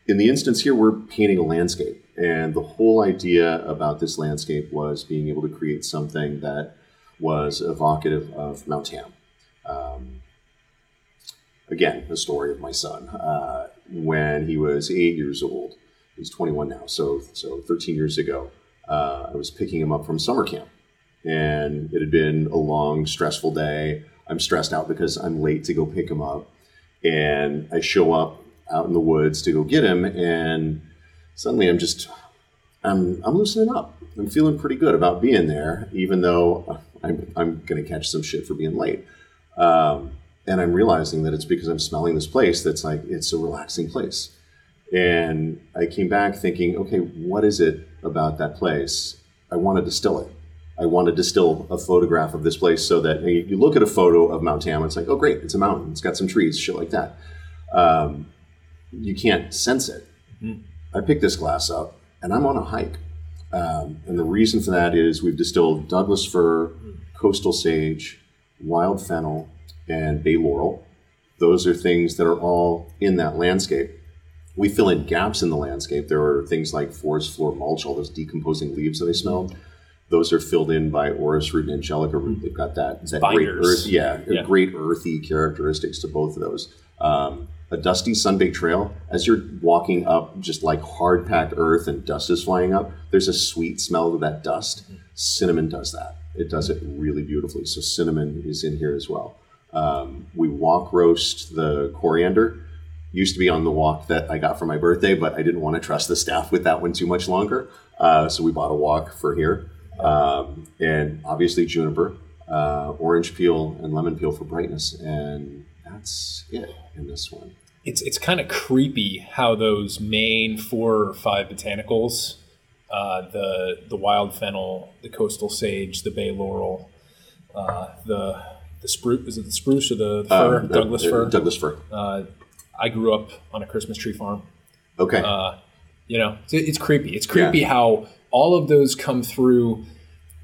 In the instance here, we're painting a landscape. And the whole idea about this landscape was being able to create something that was evocative of Mount Tam. Um, again, the story of my son. Uh, when he was eight years old, he's 21 now, so, so 13 years ago, uh, I was picking him up from summer camp. And it had been a long, stressful day. I'm stressed out because I'm late to go pick him up and I show up out in the woods to go get him, and suddenly I'm just I'm I'm loosening up. I'm feeling pretty good about being there, even though I'm I'm to catch some shit for being late. Um, and I'm realizing that it's because I'm smelling this place that's like it's a relaxing place. And I came back thinking, okay, what is it about that place? I want to distill it. I want to distill a photograph of this place so that you you look at a photo of Mount Tama, it's like, oh, great, it's a mountain, it's got some trees, shit like that. Um, you can't sense it. I pick this glass up and I'm on a hike. Um, and the reason for that is we've distilled Douglas fir, coastal sage, wild fennel, and bay laurel. Those are things that are all in that landscape. We fill in gaps in the landscape. There are things like forest floor mulch, all those decomposing leaves that I smell. Those are filled in by orris root and angelica root. They've got that, that great earth, yeah, Yeah. great earthy characteristics to both of those. Um, a dusty sunbaked trail, as you're walking up just like hard packed earth and dust is flying up, there's a sweet smell to that dust. Cinnamon does that. It does it really beautifully. So cinnamon is in here as well. Um, we wok roast the coriander. Used to be on the wok that I got for my birthday, but I didn't want to trust the staff with that one too much longer. Uh, so we bought a wok for here. Um, and obviously juniper, uh, orange peel, and lemon peel for brightness. And that's it in this one. it's it's kind of creepy how those main four or five botanicals, uh, the the wild fennel, the coastal sage, the bay laurel, uh, the the spruce is it the spruce or the fir, Um, Douglas fir. Douglas fir. Uh, I grew up on a Christmas tree farm. Okay. Uh, you know, it's, it's creepy. It's creepy how all of those come through.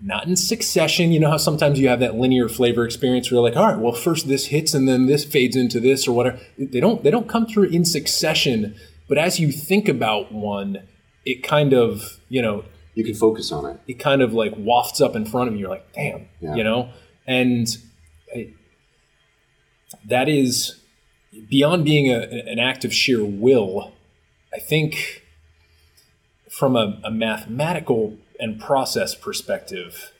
Not in succession. You know how sometimes you have that linear flavor experience where you're like, all right, well, first this hits and then this fades into this or whatever. They don't they don't come through in succession. But as you think about one, it kind of, you know, you can focus on it. it kind of like wafts up in front of you. You're like, damn, Yeah. you know? And I, that is beyond being a, an act of sheer will. I think from a, a mathematical and process perspective,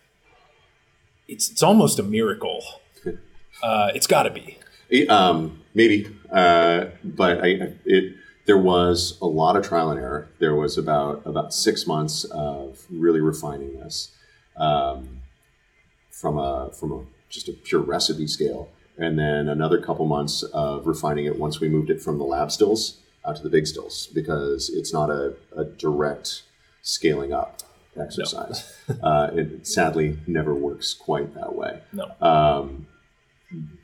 it's, it's almost a miracle. Uh, it's got to be. It, um, maybe, uh, but I, it there was a lot of trial and error. There was about about six months of really refining this um, from a from a just a pure recipe scale, and then another couple months of refining it once we moved it from the lab stills out to the big stills because it's not a, a direct scaling up exercise. [LAUGHS] uh, it sadly never works quite that way No. um,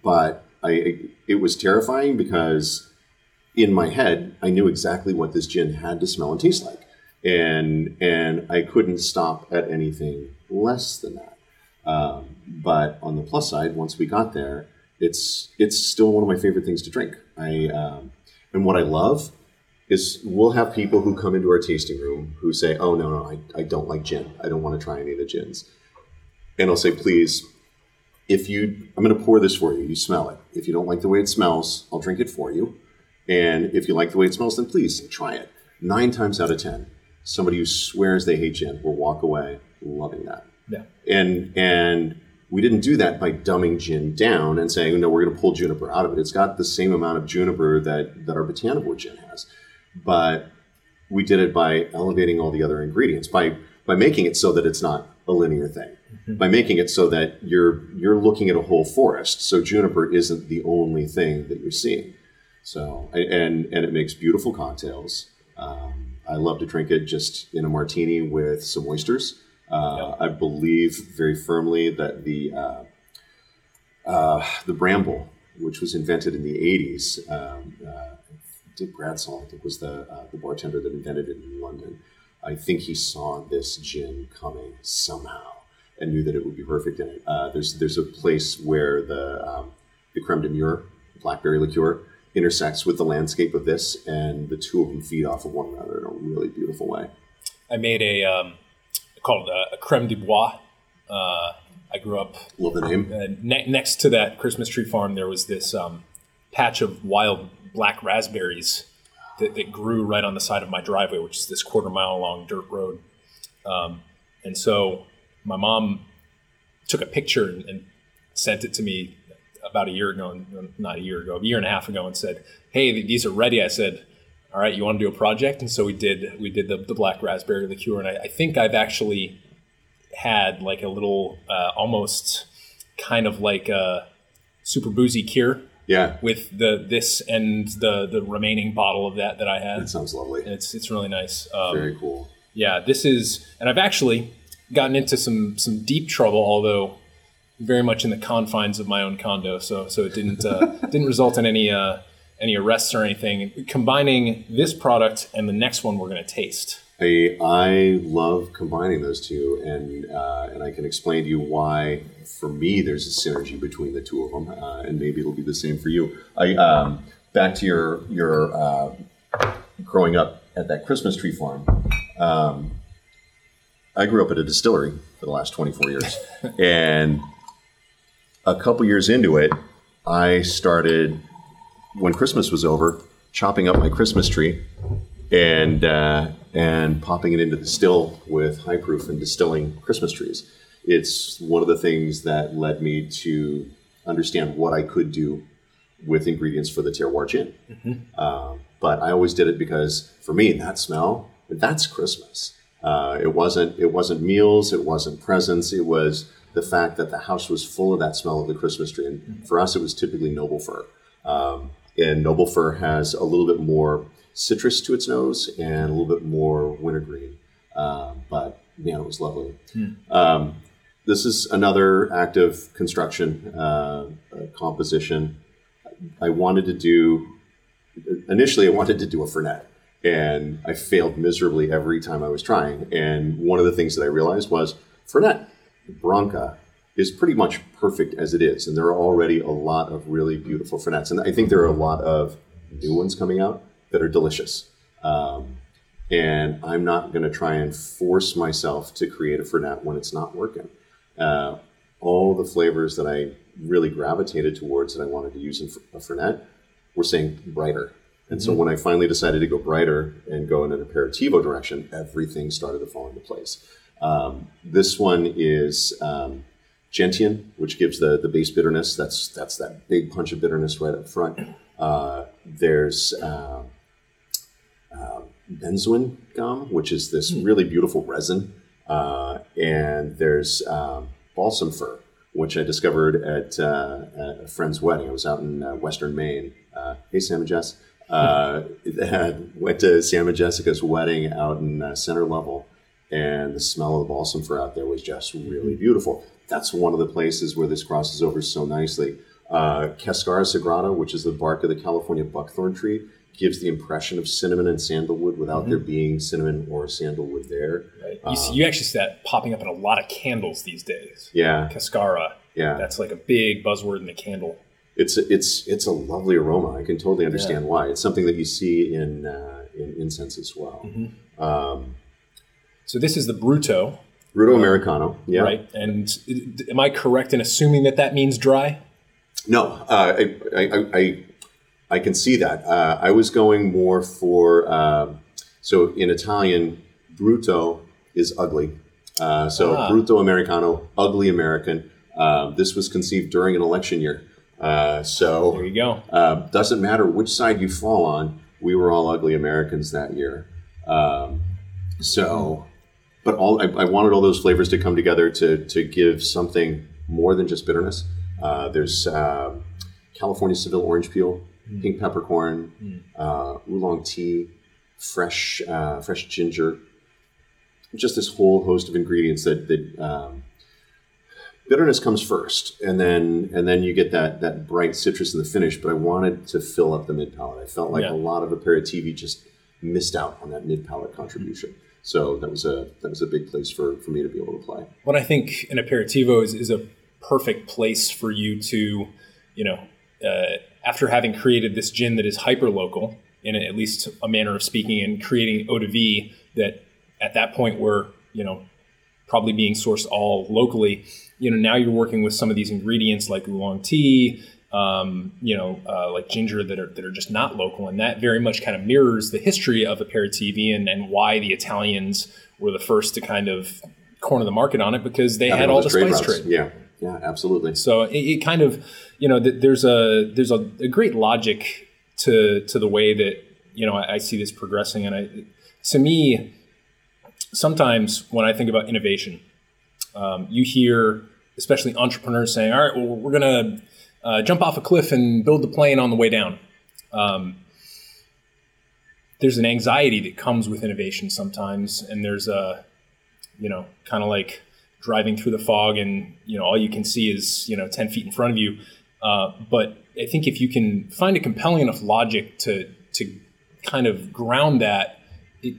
but I it was terrifying because in my head I knew exactly what this gin had to smell and taste like, and and I couldn't stop at anything less than that. Um, but on the plus side, once we got there, it's it's still one of my favorite things to drink. I um, and what I love is we'll have people who come into our tasting room who say, "Oh no, no, I, I don't like gin. I don't want to try any of the gins," and I'll say, "Please." if you i'm going to pour this for you you smell it if you don't like the way it smells i'll drink it for you and if you like the way it smells then please try it nine times out of ten somebody who swears they hate gin will walk away loving that Yeah. and and we didn't do that by dumbing gin down and saying no we're going to pull juniper out of it. It's got the same amount of juniper that that our botanivore gin has. But we did it by elevating all the other ingredients by by making it so that it's not a linear thing. By making it so that you're you're looking at a whole forest so juniper isn't the only thing that you're seeing. So and and it makes beautiful cocktails. Um, i love to drink it just in a martini with some oysters uh, i believe very firmly that the uh, uh, the bramble which was invented in the 80s um, uh, Dick Bradsell, I think, was the uh, the bartender that invented it in London. I think he saw this gin coming somehow and knew that it would be perfect in it. Uh, there's there's a place where the um, the creme de mure, blackberry liqueur, intersects with the landscape of this, and the two of them feed off of one another in a really beautiful way. I made a, um, called a, a creme de bois. Uh, I grew up Love the name. uh, ne- next to that Christmas tree farm, there was this um, patch of wild black raspberries that, that grew right on the side of my driveway, which is this quarter mile long dirt road. Um, and so my mom took a picture and, and sent it to me about a year ago, not a year ago, a year and a half ago, and said, "Hey, these are ready." I said, "All right, you want to do a project?" And so we did. We did the, the black raspberry liqueur, and I, I think I've actually had like a little, uh, almost kind of like a super boozy cure Yeah, with the this and the the remaining bottle of that that I had. that sounds lovely. And it's it's really nice. Um, Very cool. yeah, this is, and I've actually gotten into some some deep trouble, although very much in the confines of my own condo. So so it didn't uh, [LAUGHS] didn't result in any uh, any arrests or anything. Combining this product and the next one we're going to taste. I, I love combining those two, and uh, and I can explain to you why. For me, there's a synergy between the two of them, uh, and maybe it'll be the same for you. I um, back to your your uh, growing up at that Christmas tree farm. Um, I grew up at a distillery for the last 24 years, [LAUGHS] and a couple years into it, I started when Christmas was over chopping up my Christmas tree and uh, and popping it into the still with high proof and distilling Christmas trees. It's one of the things that led me to understand what I could do with ingredients for the terroir gin. Um, but I always did it because for me, that smell, that's Christmas. Uh, it wasn't it wasn't meals, it wasn't presents, it was the fact that the house was full of that smell of the Christmas tree. And for us, it was typically noble fir. Um, and noble fir has a little bit more citrus to its nose and a little bit more wintergreen. Um, but man, it was lovely. Um, this is another active construction uh, uh, composition. I wanted to do initially I wanted to do a Fernet and I failed miserably every time I was trying. And one of the things that I realized was Fernet Branca is pretty much perfect as it is. And there are already a lot of really beautiful Fernets. And I think there are a lot of new ones coming out that are delicious. Um, and I'm not going to try and force myself to create a Fernet when it's not working. Uh, all the flavors that I really gravitated towards that I wanted to use in a Fernet were saying brighter. And so when I finally decided to go brighter and go in an aperitivo direction, everything started to fall into place. Um, this one is um, gentian, which gives the, the base bitterness. That's that's that big punch of bitterness right up front. Uh, there's uh, uh, benzoin gum, which is this really beautiful resin, uh, and there's um, balsam fir, which I discovered at, uh, at a friend's wedding. I was out in uh, Western Maine. Uh, hey, Sam and Jess. Uh, [LAUGHS] went to Sam and Jessica's wedding out in uh, Center Lovell, and the smell of the balsam fir out there was just really beautiful. That's one of the places where this crosses over so nicely. Uh, Cascara sagrada, which is the bark of the California buckthorn tree, gives the impression of cinnamon and sandalwood without there being cinnamon or sandalwood there. Right? You, see, you actually see that popping up in a lot of candles these days. Yeah, Cascara. yeah. That's like a big buzzword in the candle. It's it's it's a lovely aroma. I can totally understand why. It's something that you see in uh, in incense as well. Um, So this is the Bruto, Rudo Americano, yeah. right? And uh, am I correct in assuming that that means dry? No, uh, I, I, I, I can see that. Uh, I was going more for um so in Italian, Bruto is ugly. Uh, so Ah. brutto Americano, ugly American. Um, this was conceived during an election year. Uh, so There you go. Uh, doesn't matter which side you fall on. We were all ugly Americans that year. Um, so, but all I, I wanted all those flavors to come together to to give something more than just bitterness. Uh, there's um, California Seville orange peel, pink peppercorn, uh, oolong tea, fresh uh, fresh ginger. Just this whole host of ingredients that that um, bitterness comes first, and then and then you get that that bright citrus in the finish. But I wanted to fill up the mid palate. I felt like Yeah. a lot of aperitivi just missed out on that mid palate contribution. So that was a that was a big place for for me to be able to play. What I think an aperitivo is, is a perfect place for you to, you know, uh, after having created this gin that is hyper local, in at least a manner of speaking, and creating eau de vie that at that point were, you know, probably being sourced all locally. You know, now you're working with some of these ingredients like oolong tea, um, you know, uh, like ginger that are that are just not local, and that very much kind of mirrors the history of aperitivi and, and why the Italians were the first to kind of corner the market on it because they had all the trade spice routes. trade. Yeah. Yeah, absolutely. So it, it kind of, you know, th- there's a there's a, a great logic to to the way that you know I, I see this progressing, and I, to me, sometimes when I think about innovation, um, you hear especially entrepreneurs saying, "All right, well, we're gonna uh, jump off a cliff and build the plane on the way down." Um, there's an anxiety that comes with innovation sometimes, and there's a, you know, kind of like driving through the fog, and you know all you can see is you know ten feet in front of you. Uh, but I think if you can find a compelling enough logic to to kind of ground that, it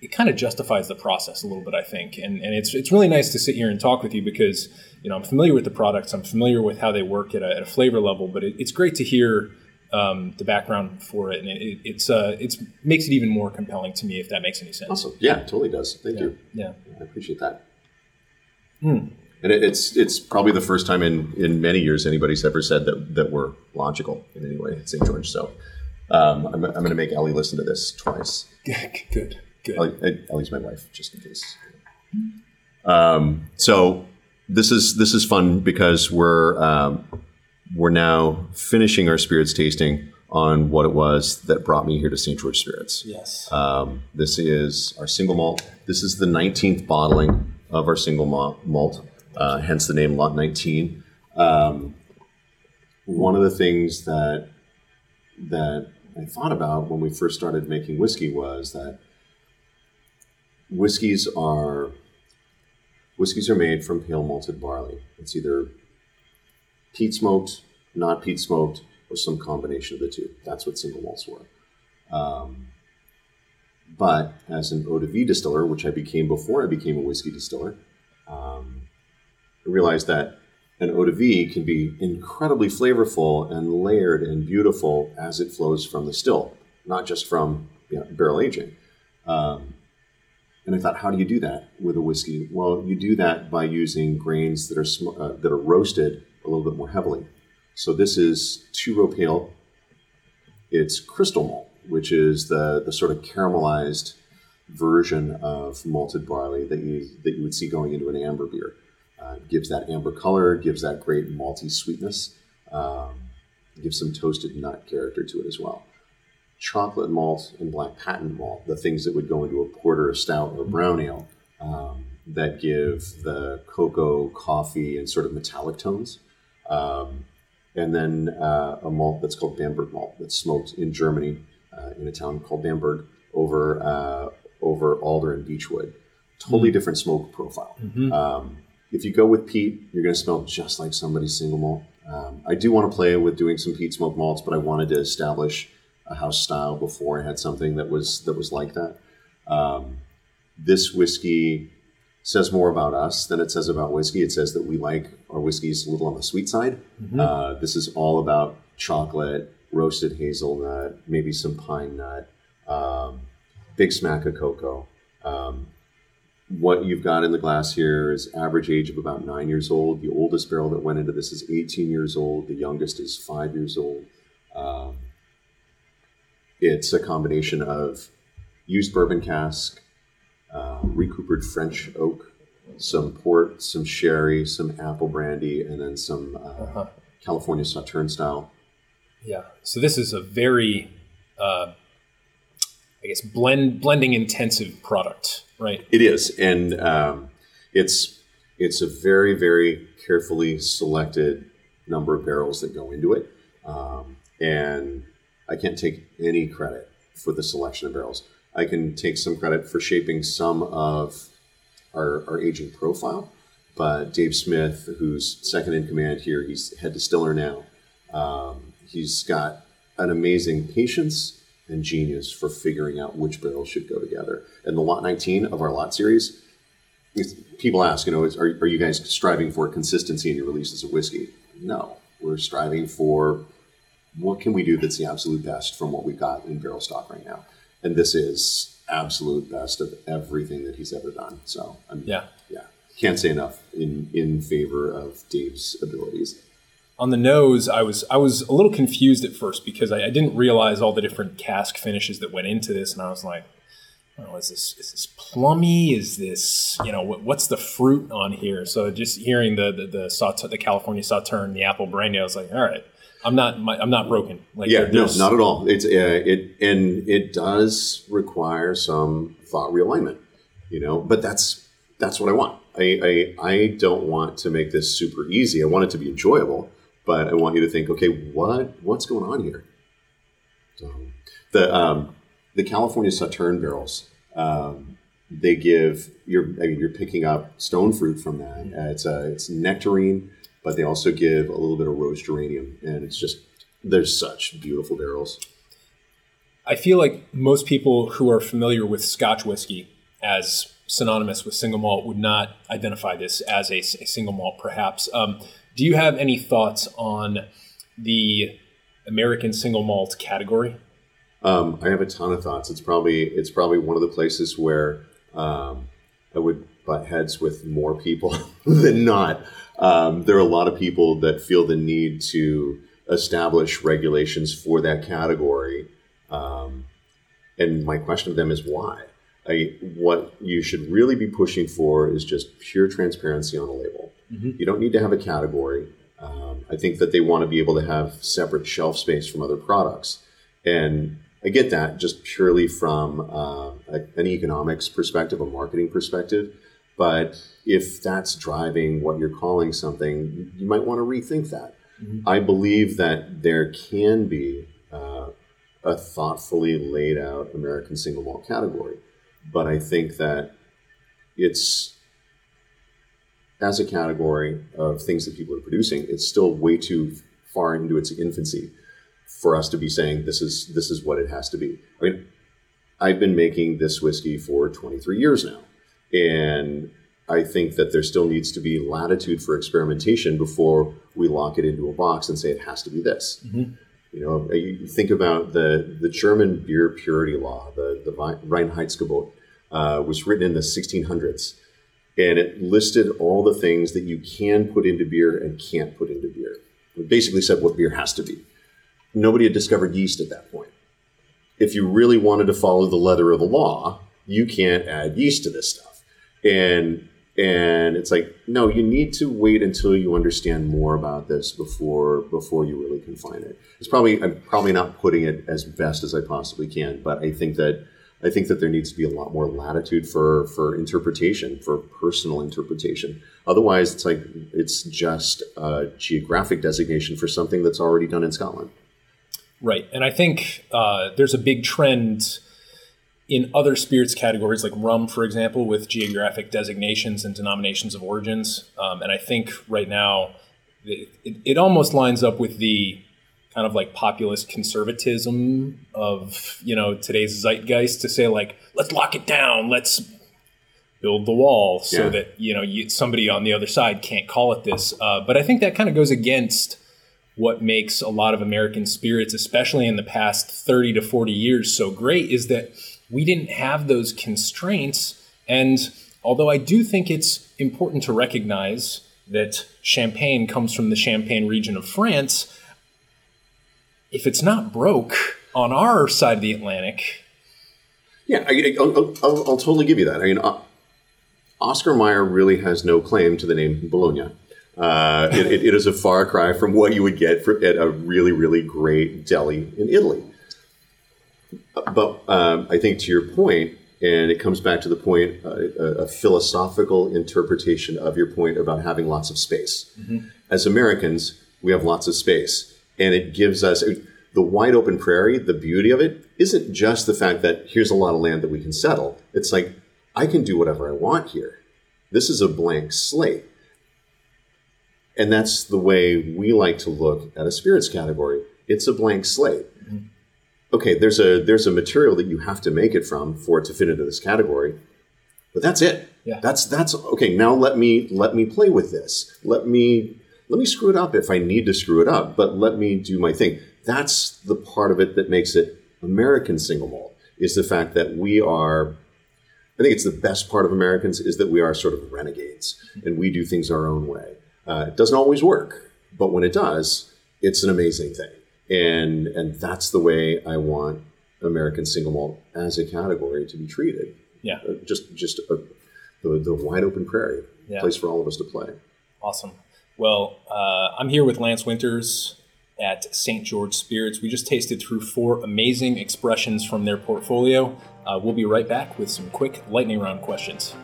it kind of justifies the process a little bit, I think. And and it's it's really nice to sit here and talk with you because you know I'm familiar with the products, I'm familiar with how they work at a, at a flavor level, but it, it's great to hear um, the background for it, and it, it's uh, it's makes it even more compelling to me if that makes any sense. Awesome. Yeah, totally does. Thank Yeah. you. Yeah. I appreciate that. And it, it's it's probably the first time in, in many years anybody's ever said that, that we're logical in any way at St. George. So um, I'm, I'm going to make Ellie listen to this twice. [LAUGHS] good. Good. Ellie, Ellie's my wife, just in case. Um, so this is this is fun because we're um, we're now finishing our spirits tasting on what it was that brought me here to St. George Spirits. Yes. Um, this is our single malt. This is the 19th bottling of our single malt, malt uh, hence the name Lot 19. Um, one of the things that that I thought about when we first started making whiskey was that whiskeys are whiskeys are made from pale malted barley. It's either peat smoked, not peat smoked, or some combination of the two. That's what single malts were. Um, but as an eau de vie distiller, which I became before I became a whiskey distiller, um, I realized that an eau de vie can be incredibly flavorful and layered and beautiful as it flows from the still, not just from you know, barrel aging. Um, and I thought, how do you do that with a whiskey? Well, you do that by using grains that are sm- uh, that are roasted a little bit more heavily. So this is two row pale. It's crystal malt, which is the the sort of caramelized version of malted barley that you that you would see going into an amber beer. Uh, gives that amber color, gives that great malty sweetness, um, gives some toasted nut character to it as well. Chocolate malt and black patent malt, the things that would go into a porter, a stout, or brown ale, um, that give the cocoa, coffee, and sort of metallic tones. Um, and then uh, a malt that's called Bamberg malt that's smoked in Germany uh, in a town called Bamberg over uh, over alder and beechwood. Totally different smoke profile. Um, if you go with peat, you're going to smell just like somebody's single malt. Um, I do want to play with doing some peat smoked malts, but I wanted to establish a house style before I had something that was that was like that. Um, this whiskey says more about us than it says about whiskey. It says that we like our whiskeys a little on the sweet side. Uh, this is all about chocolate, roasted hazelnut, maybe some pine nut, um, big smack of cocoa. Um, what you've got in the glass here is average age of about nine years old. The oldest barrel that went into this is 18 years old. The youngest is five years old. Um, it's a combination of used bourbon cask, uh, recoopered French oak, some port, some sherry, some apple brandy, and then some uh, Uh-huh. California Sauterne style. Yeah. So this is a very, uh, I guess, blend blending intensive product, right? It is, and um, it's it's a very very carefully selected number of barrels that go into it, um, and I can't take any credit for the selection of barrels. I can take some credit for shaping some of our, our aging profile, but Dave Smith, who's second in command here, he's head distiller now. Um, he's got an amazing patience and genius for figuring out which barrels should go together. And the lot 19 of our lot series, people ask, you know, is, are, are you guys striving for consistency in your releases of whiskey? No, we're striving for what can we do that's the absolute best from what we've got in barrel stock right now. And this is absolute best of everything that he's ever done. So I'm, Yeah. yeah, can't say enough in in favor of Dave's abilities. On the nose, I was I was a little confused at first because I, I didn't realize all the different cask finishes that went into this, and I was like, oh, is this is this plummy? Is this you know what, what's the fruit on here? So just hearing the the the, Saut- the California Sauterne, the apple brandy, I was like, all right, I'm not my, I'm not broken. Like Yeah, no, not at all. It's uh, it and it does require some thought realignment, you know. But that's that's what I want. I, I I don't want to make this super easy. I want it to be enjoyable, but I want you to think, okay, what what's going on here? So the um, the California Sauterne barrels, um, they give you're I mean, you're picking up stone fruit from that. Uh, it's a it's nectarine, but they also give a little bit of rose geranium, and it's just they're such beautiful barrels. I feel like most people who are familiar with Scotch whiskey as synonymous with single malt would not identify this as a, a single malt, perhaps. Um, do you have any thoughts on the American single malt category? Um, I have a ton of thoughts. It's probably it's probably one of the places where um, I would butt heads with more people [LAUGHS] than not. Um, there are a lot of people that feel the need to establish regulations for that category, um, and my question to them is why. I, what you should really be pushing for is just pure transparency on a label. You don't need to have a category. Um, I think that they want to be able to have separate shelf space from other products. And I get that just purely from uh, an economics perspective, a marketing perspective. But if that's driving what you're calling something, you might want to rethink that. I believe that there can be uh, a thoughtfully laid out American single malt category. But I think that it's as a category of things that people are producing, it's still way too far into its infancy for us to be saying this is this is what it has to be. I mean, I've been making this whiskey for 23 years now, and I think that there still needs to be latitude for experimentation before we lock it into a box and say it has to be this. You know, you think about the the German beer purity law, the the Reinheitsgebot, uh, was written in the 1600s, and it listed all the things that you can put into beer and can't put into beer. It basically said what beer has to be. Nobody had discovered yeast at that point. If you really wanted to follow the letter of the law, you can't add yeast to this stuff. And and it's like no you need to wait until you understand more about this before before you really confine it. It's probably i'm probably not putting it as best as i possibly can but i think that i think that there needs to be a lot more latitude for for interpretation for personal interpretation. Otherwise it's like it's just a geographic designation for something that's already done in scotland. Right. And I think uh, there's a big trend in other spirits categories, like rum, for example, with geographic designations and denominations of origins. Um, and I think right now it, it, it almost lines up with the kind of like populist conservatism of you know today's zeitgeist to say like let's lock it down let's build the wall so Yeah. that you know you, somebody on the other side can't call it this uh, but i think that kind of goes against what makes a lot of american spirits especially in the past 30 to 40 years so great is that we didn't have those constraints and although i do think it's important to recognize that champagne comes from the champagne region of france if it's not broke on our side of the Atlantic, Yeah, I, will I'll, I'll totally give you that. I mean, uh, Oscar Mayer really has no claim to the name Bologna. Uh, it, it, it is a far cry from what you would get for, at a really, really great deli in Italy. But um, I think to your point, and it comes back to the point, uh, a, a philosophical interpretation of your point about having lots of space. As Americans, we have lots of space, and it gives us the wide open prairie. The beauty of it isn't just the fact that here's a lot of land that we can settle. It's like I can do whatever I want here. This is a blank slate. And that's the way we like to look at a spirits category. It's a blank slate. Okay, there's a there's a material that you have to make it from for it to fit into this category. But that's it. Yeah. That's that's okay. Now let me let me play with this. Let me let me screw it up if I need to screw it up, but let me do my thing. That's the part of it that makes it American single malt is the fact that we are I think it's the best part of Americans is that we are sort of renegades and we do things our own way. Uh, it doesn't always work, but when it does, it's an amazing thing. And and that's the way I want American single malt as a category to be treated. Yeah. Uh, just just a, the, the wide open prairie, Yeah. place for all of us to play. Awesome. Well, uh, I'm here with Lance Winters at St. George Spirits. We just tasted through four amazing expressions from their portfolio. Uh, we'll be right back with some quick lightning round questions.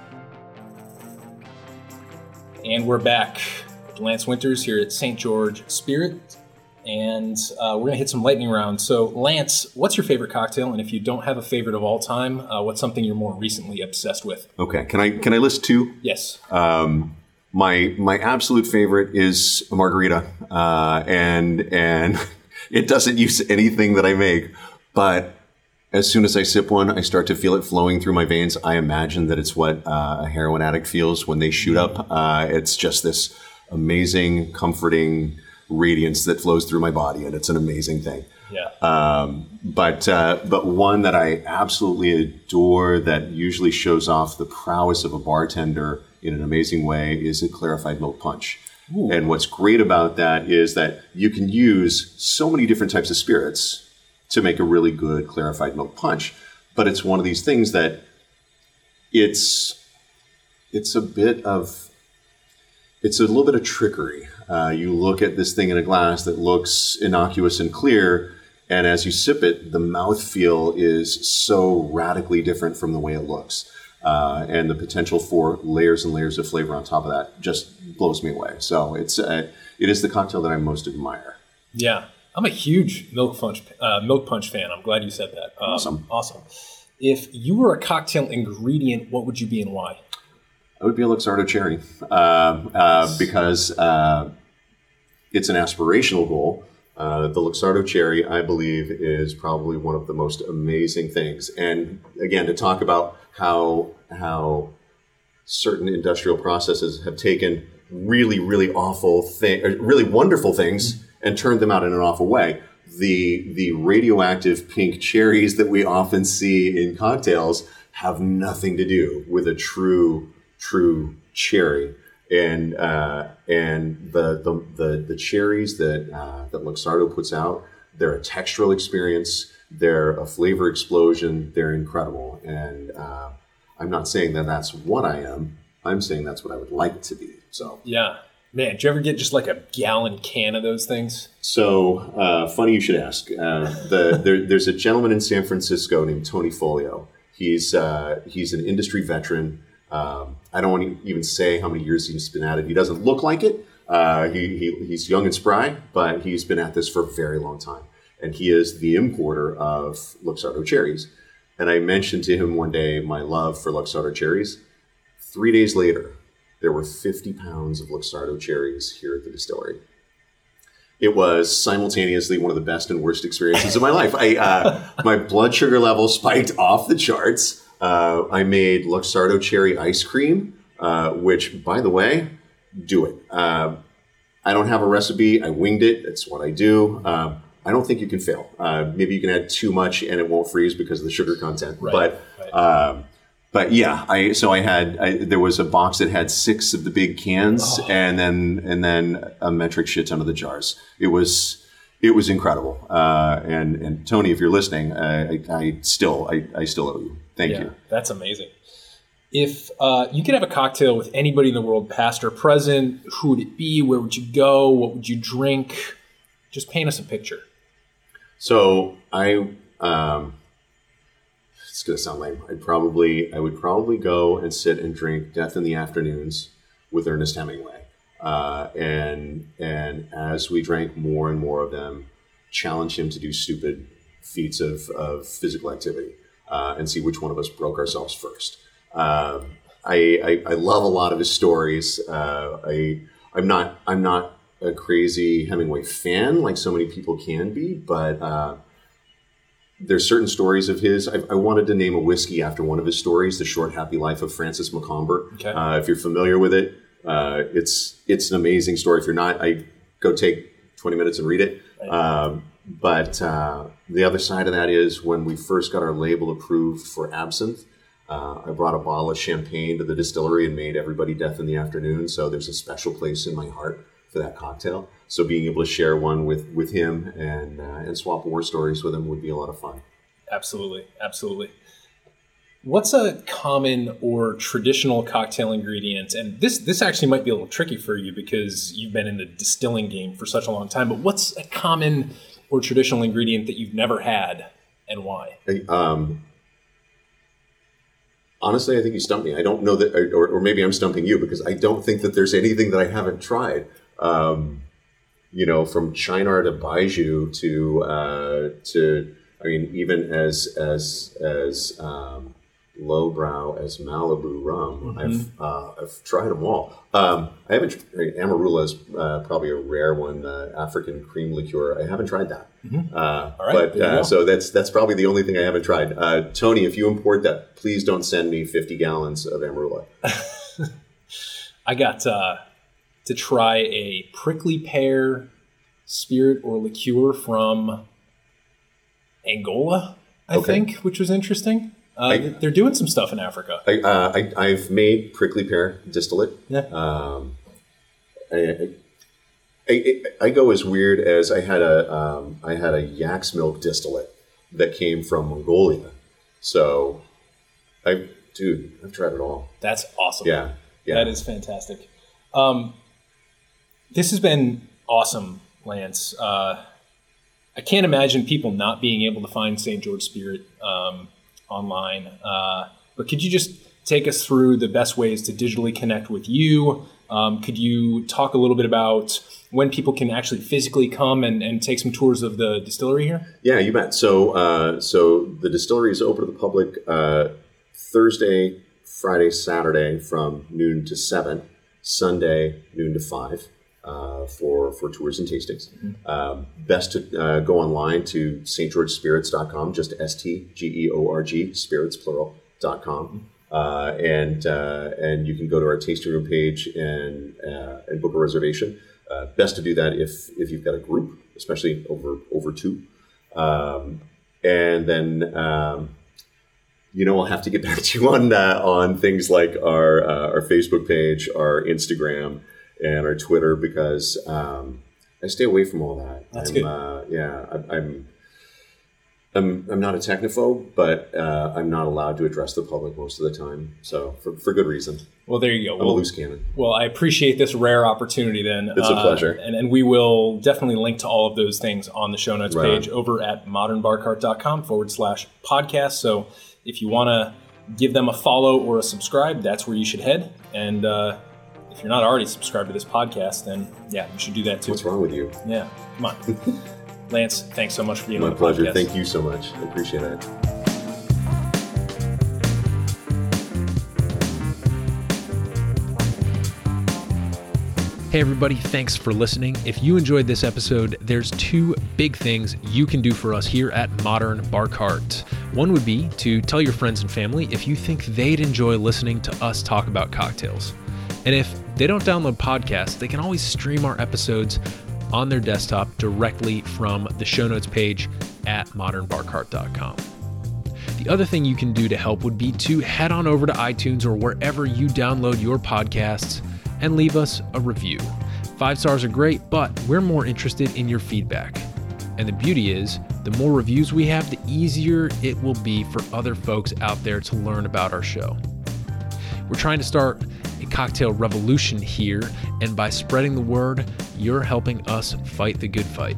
And we're back with Lance Winters here at St. George Spirit. And uh, we're going to hit some lightning round. So, Lance, what's your favorite cocktail? And if you don't have a favorite of all time, uh, what's something you're more recently obsessed with? Okay, can I can I list two? Yes. Um, my my absolute favorite is a margarita, uh, and and [LAUGHS] it doesn't use anything that I make, but as soon as I sip one, I start to feel it flowing through my veins. I imagine that it's what uh, a heroin addict feels when they shoot up. Uh, it's just this amazing, comforting radiance that flows through my body, and it's an amazing thing. Yeah. Um, but uh, but one that I absolutely adore that usually shows off the prowess of a bartender in an amazing way is a clarified milk punch. And what's great about that is that you can use so many different types of spirits to make a really good clarified milk punch. But it's one of these things that it's it's a bit of it's a little bit of trickery. Uh, you look at this thing in a glass that looks innocuous and clear, and as you sip it, the mouthfeel is so radically different from the way it looks. Uh, and the potential for layers and layers of flavor on top of that just blows me away. So it's uh, it is the cocktail that I most admire. Yeah, I'm a huge milk punch uh, milk punch fan. I'm glad you said that. Um, Awesome. awesome. If you were a cocktail ingredient, what would you be and why? I would be a Luxardo cherry uh, uh, because uh, it's an aspirational goal. Uh, the Luxardo cherry, I believe, is probably one of the most amazing things. And again, to talk about how how certain industrial processes have taken really, really awful thing, really wonderful things and turned them out in an awful way. The the radioactive pink cherries that we often see in cocktails have nothing to do with a true true cherry. And uh, and the, the the the cherries that uh, that Luxardo puts out, they're a textural experience. They're a flavor explosion. They're incredible. And uh, I'm not saying that that's what I am. I'm saying that's what I would like to be. So Yeah, man. Did you ever get just like a gallon can of those things? So uh, funny you should ask. Uh, the, there, there's a gentleman in San Francisco named Tony Folio. He's uh, he's an industry veteran. Um, I don't want to even say how many years he's been at it. He doesn't look like it. Uh, he, he, he's young and spry, but he's been at this for a very long time. And he is the importer of Luxardo cherries. And I mentioned to him one day my love for Luxardo cherries. Three days later, there were 50 pounds of Luxardo cherries here at the distillery it was simultaneously one of the best and worst experiences of my life. I uh, my blood sugar level spiked off the charts. Uh, I made Luxardo cherry ice cream, uh, which, by the way, do it. Uh, I don't have a recipe. I winged it. That's what I do. Um, I don't think you can fail. Uh, maybe you can add too much and it won't freeze because of the sugar content. Right, But right. um, but yeah, I so I had I, there was a box that had six of the big cans and then and then a metric shit ton of the jars. It was it was incredible. Uh, and and Tony, if you're listening, I, I, I still I, I still owe you. Thank yeah, you. that's amazing. If uh, you could have a cocktail with anybody in the world, past or present, who would it be? Where would you go? What would you drink? Just paint us a picture. So I um, it's gonna sound lame. I'd probably I would probably go and sit and drink Death in the Afternoons with Ernest Hemingway. Uh, and and as we drank more and more of them, challenge him to do stupid feats of, of physical activity uh, and see which one of us broke ourselves first. Um, I, I, I love a lot of his stories. Uh, I I'm not I'm not a crazy Hemingway fan like so many people can be, but uh, there's certain stories of his. I, I wanted to name a whiskey after one of his stories, "The Short Happy Life of Francis Macomber." Okay. Uh, if you're familiar with it, uh, it's it's an amazing story. If you're not, I go take 20 minutes and read it. Um, but uh, the other side of that is when we first got our label approved for absinthe. Uh, I brought a bottle of champagne to the distillery and made everybody death in the afternoon. So there's a special place in my heart for that cocktail. So being able to share one with with him and uh, and swap war stories with him would be a lot of fun. Absolutely, absolutely. What's a common or traditional cocktail ingredient? And this this actually might be a little tricky for you because you've been in the distilling game for such a long time. But what's a common or traditional ingredient that you've never had, and why? Um, honestly, I think you stumped me. I don't know that, or, or maybe I'm stumping you because I don't think that there's anything that I haven't tried. Um, you know, from Cynar to Baijiu to uh, to, I mean, even as as as um, lowbrow as Malibu rum, I've uh, I've tried them all. Um, I haven't. Amarula is uh, probably a rare one. Uh, African cream liqueur. I haven't tried that. Uh, All right, but uh, so that's that's probably the only thing I haven't tried. Uh, Tony, if you import that, please don't send me 50 gallons of Amarula. [LAUGHS] I got uh, to try a prickly pear spirit or liqueur from Angola, I Okay. think, which was interesting. Uh, I- they're doing some stuff in Africa. I, uh, I I've made prickly pear distillate. Yeah. Um, I, I, I, I go as weird as I had a um, I had a yak's milk distillate that came from Mongolia. So, I dude, I've tried it all. That's awesome. Yeah, yeah. That is fantastic. Um, this has been awesome, Lance. Uh, I can't imagine people not being able to find St. George Spirit um, online. Uh, but could you just take us through the best ways to digitally connect with you? Um, could you talk a little bit about when people can actually physically come and, and take some tours of the distillery here? Yeah, you bet. So, uh, so the distillery is open to the public uh, Thursday, Friday, Saturday from noon to seven. Sunday noon to five uh, for for tours and tastings. Um, best to uh, go online to stgeorgespirits.com, just S T G E O R G spirits plural dot com. Uh, and uh, and you can go to our tasting room page and uh, and book a reservation. Uh, best to do that if if you've got a group, especially over over two. Um, and then um, you know I'll have to get [LAUGHS] back to you on on things like our uh, our Facebook page, our Instagram, and our Twitter because um, I stay away from all that. That's I'm, good. Uh, yeah, I, I'm. I'm, I'm not a technophobe, but uh, I'm not allowed to address the public most of the time. So, for, for good reason. Well, there you go. I'm a Well, loose cannon. Well, I appreciate this rare opportunity then. It's a Uh, pleasure. And, and we will definitely link to all of those things on the show notes Right page over at modernbarcart.com forward slash podcast. So if you want to give them a follow or a subscribe, that's where you should head. And uh, if you're not already subscribed to this podcast, then yeah, you should do that too. What's wrong with you? Yeah, come on. [LAUGHS] Lance, thanks so much for being My on the pleasure. podcast. Thank you so much. I appreciate it. Hey, everybody, thanks for listening. If you enjoyed this episode, there's two big things you can do for us here at Modern Bar Cart. One would be to tell your friends and family if you think they'd enjoy listening to us talk about cocktails. And if they don't download podcasts, they can always stream our episodes on their desktop directly from the show notes page at modernbarcart.com. The other thing you can do to help would be to head on over to iTunes or wherever you download your podcasts and leave us a review. Five stars are great, but we're more interested in your feedback. And the beauty is, the more reviews we have, the easier it will be for other folks out there to learn about our show. We're trying to start cocktail revolution here, and by spreading the word, you're helping us fight the good fight.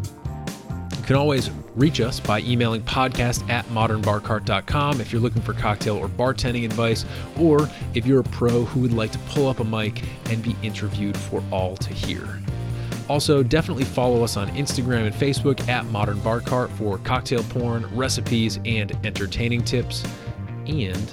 You can always reach us by emailing podcast at modernbarcart.com if you're looking for cocktail or bartending advice, or if you're a pro who would like to pull up a mic and be interviewed for all to hear. Also, definitely follow us on Instagram and Facebook at Modern Bar Cart for cocktail porn, recipes, and entertaining tips. And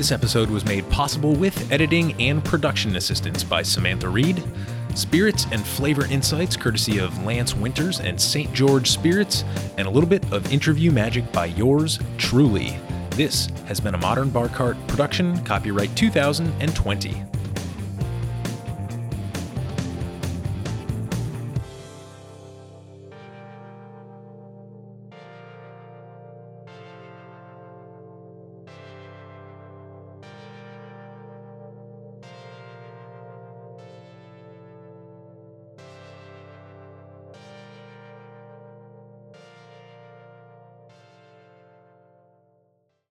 This episode was made possible with editing and production assistance by Samantha Reed. Spirits and flavor insights courtesy of Lance Winters and St. George Spirits, and a little bit of interview magic by yours truly. This has been a Modern Bar Cart production, copyright 2020.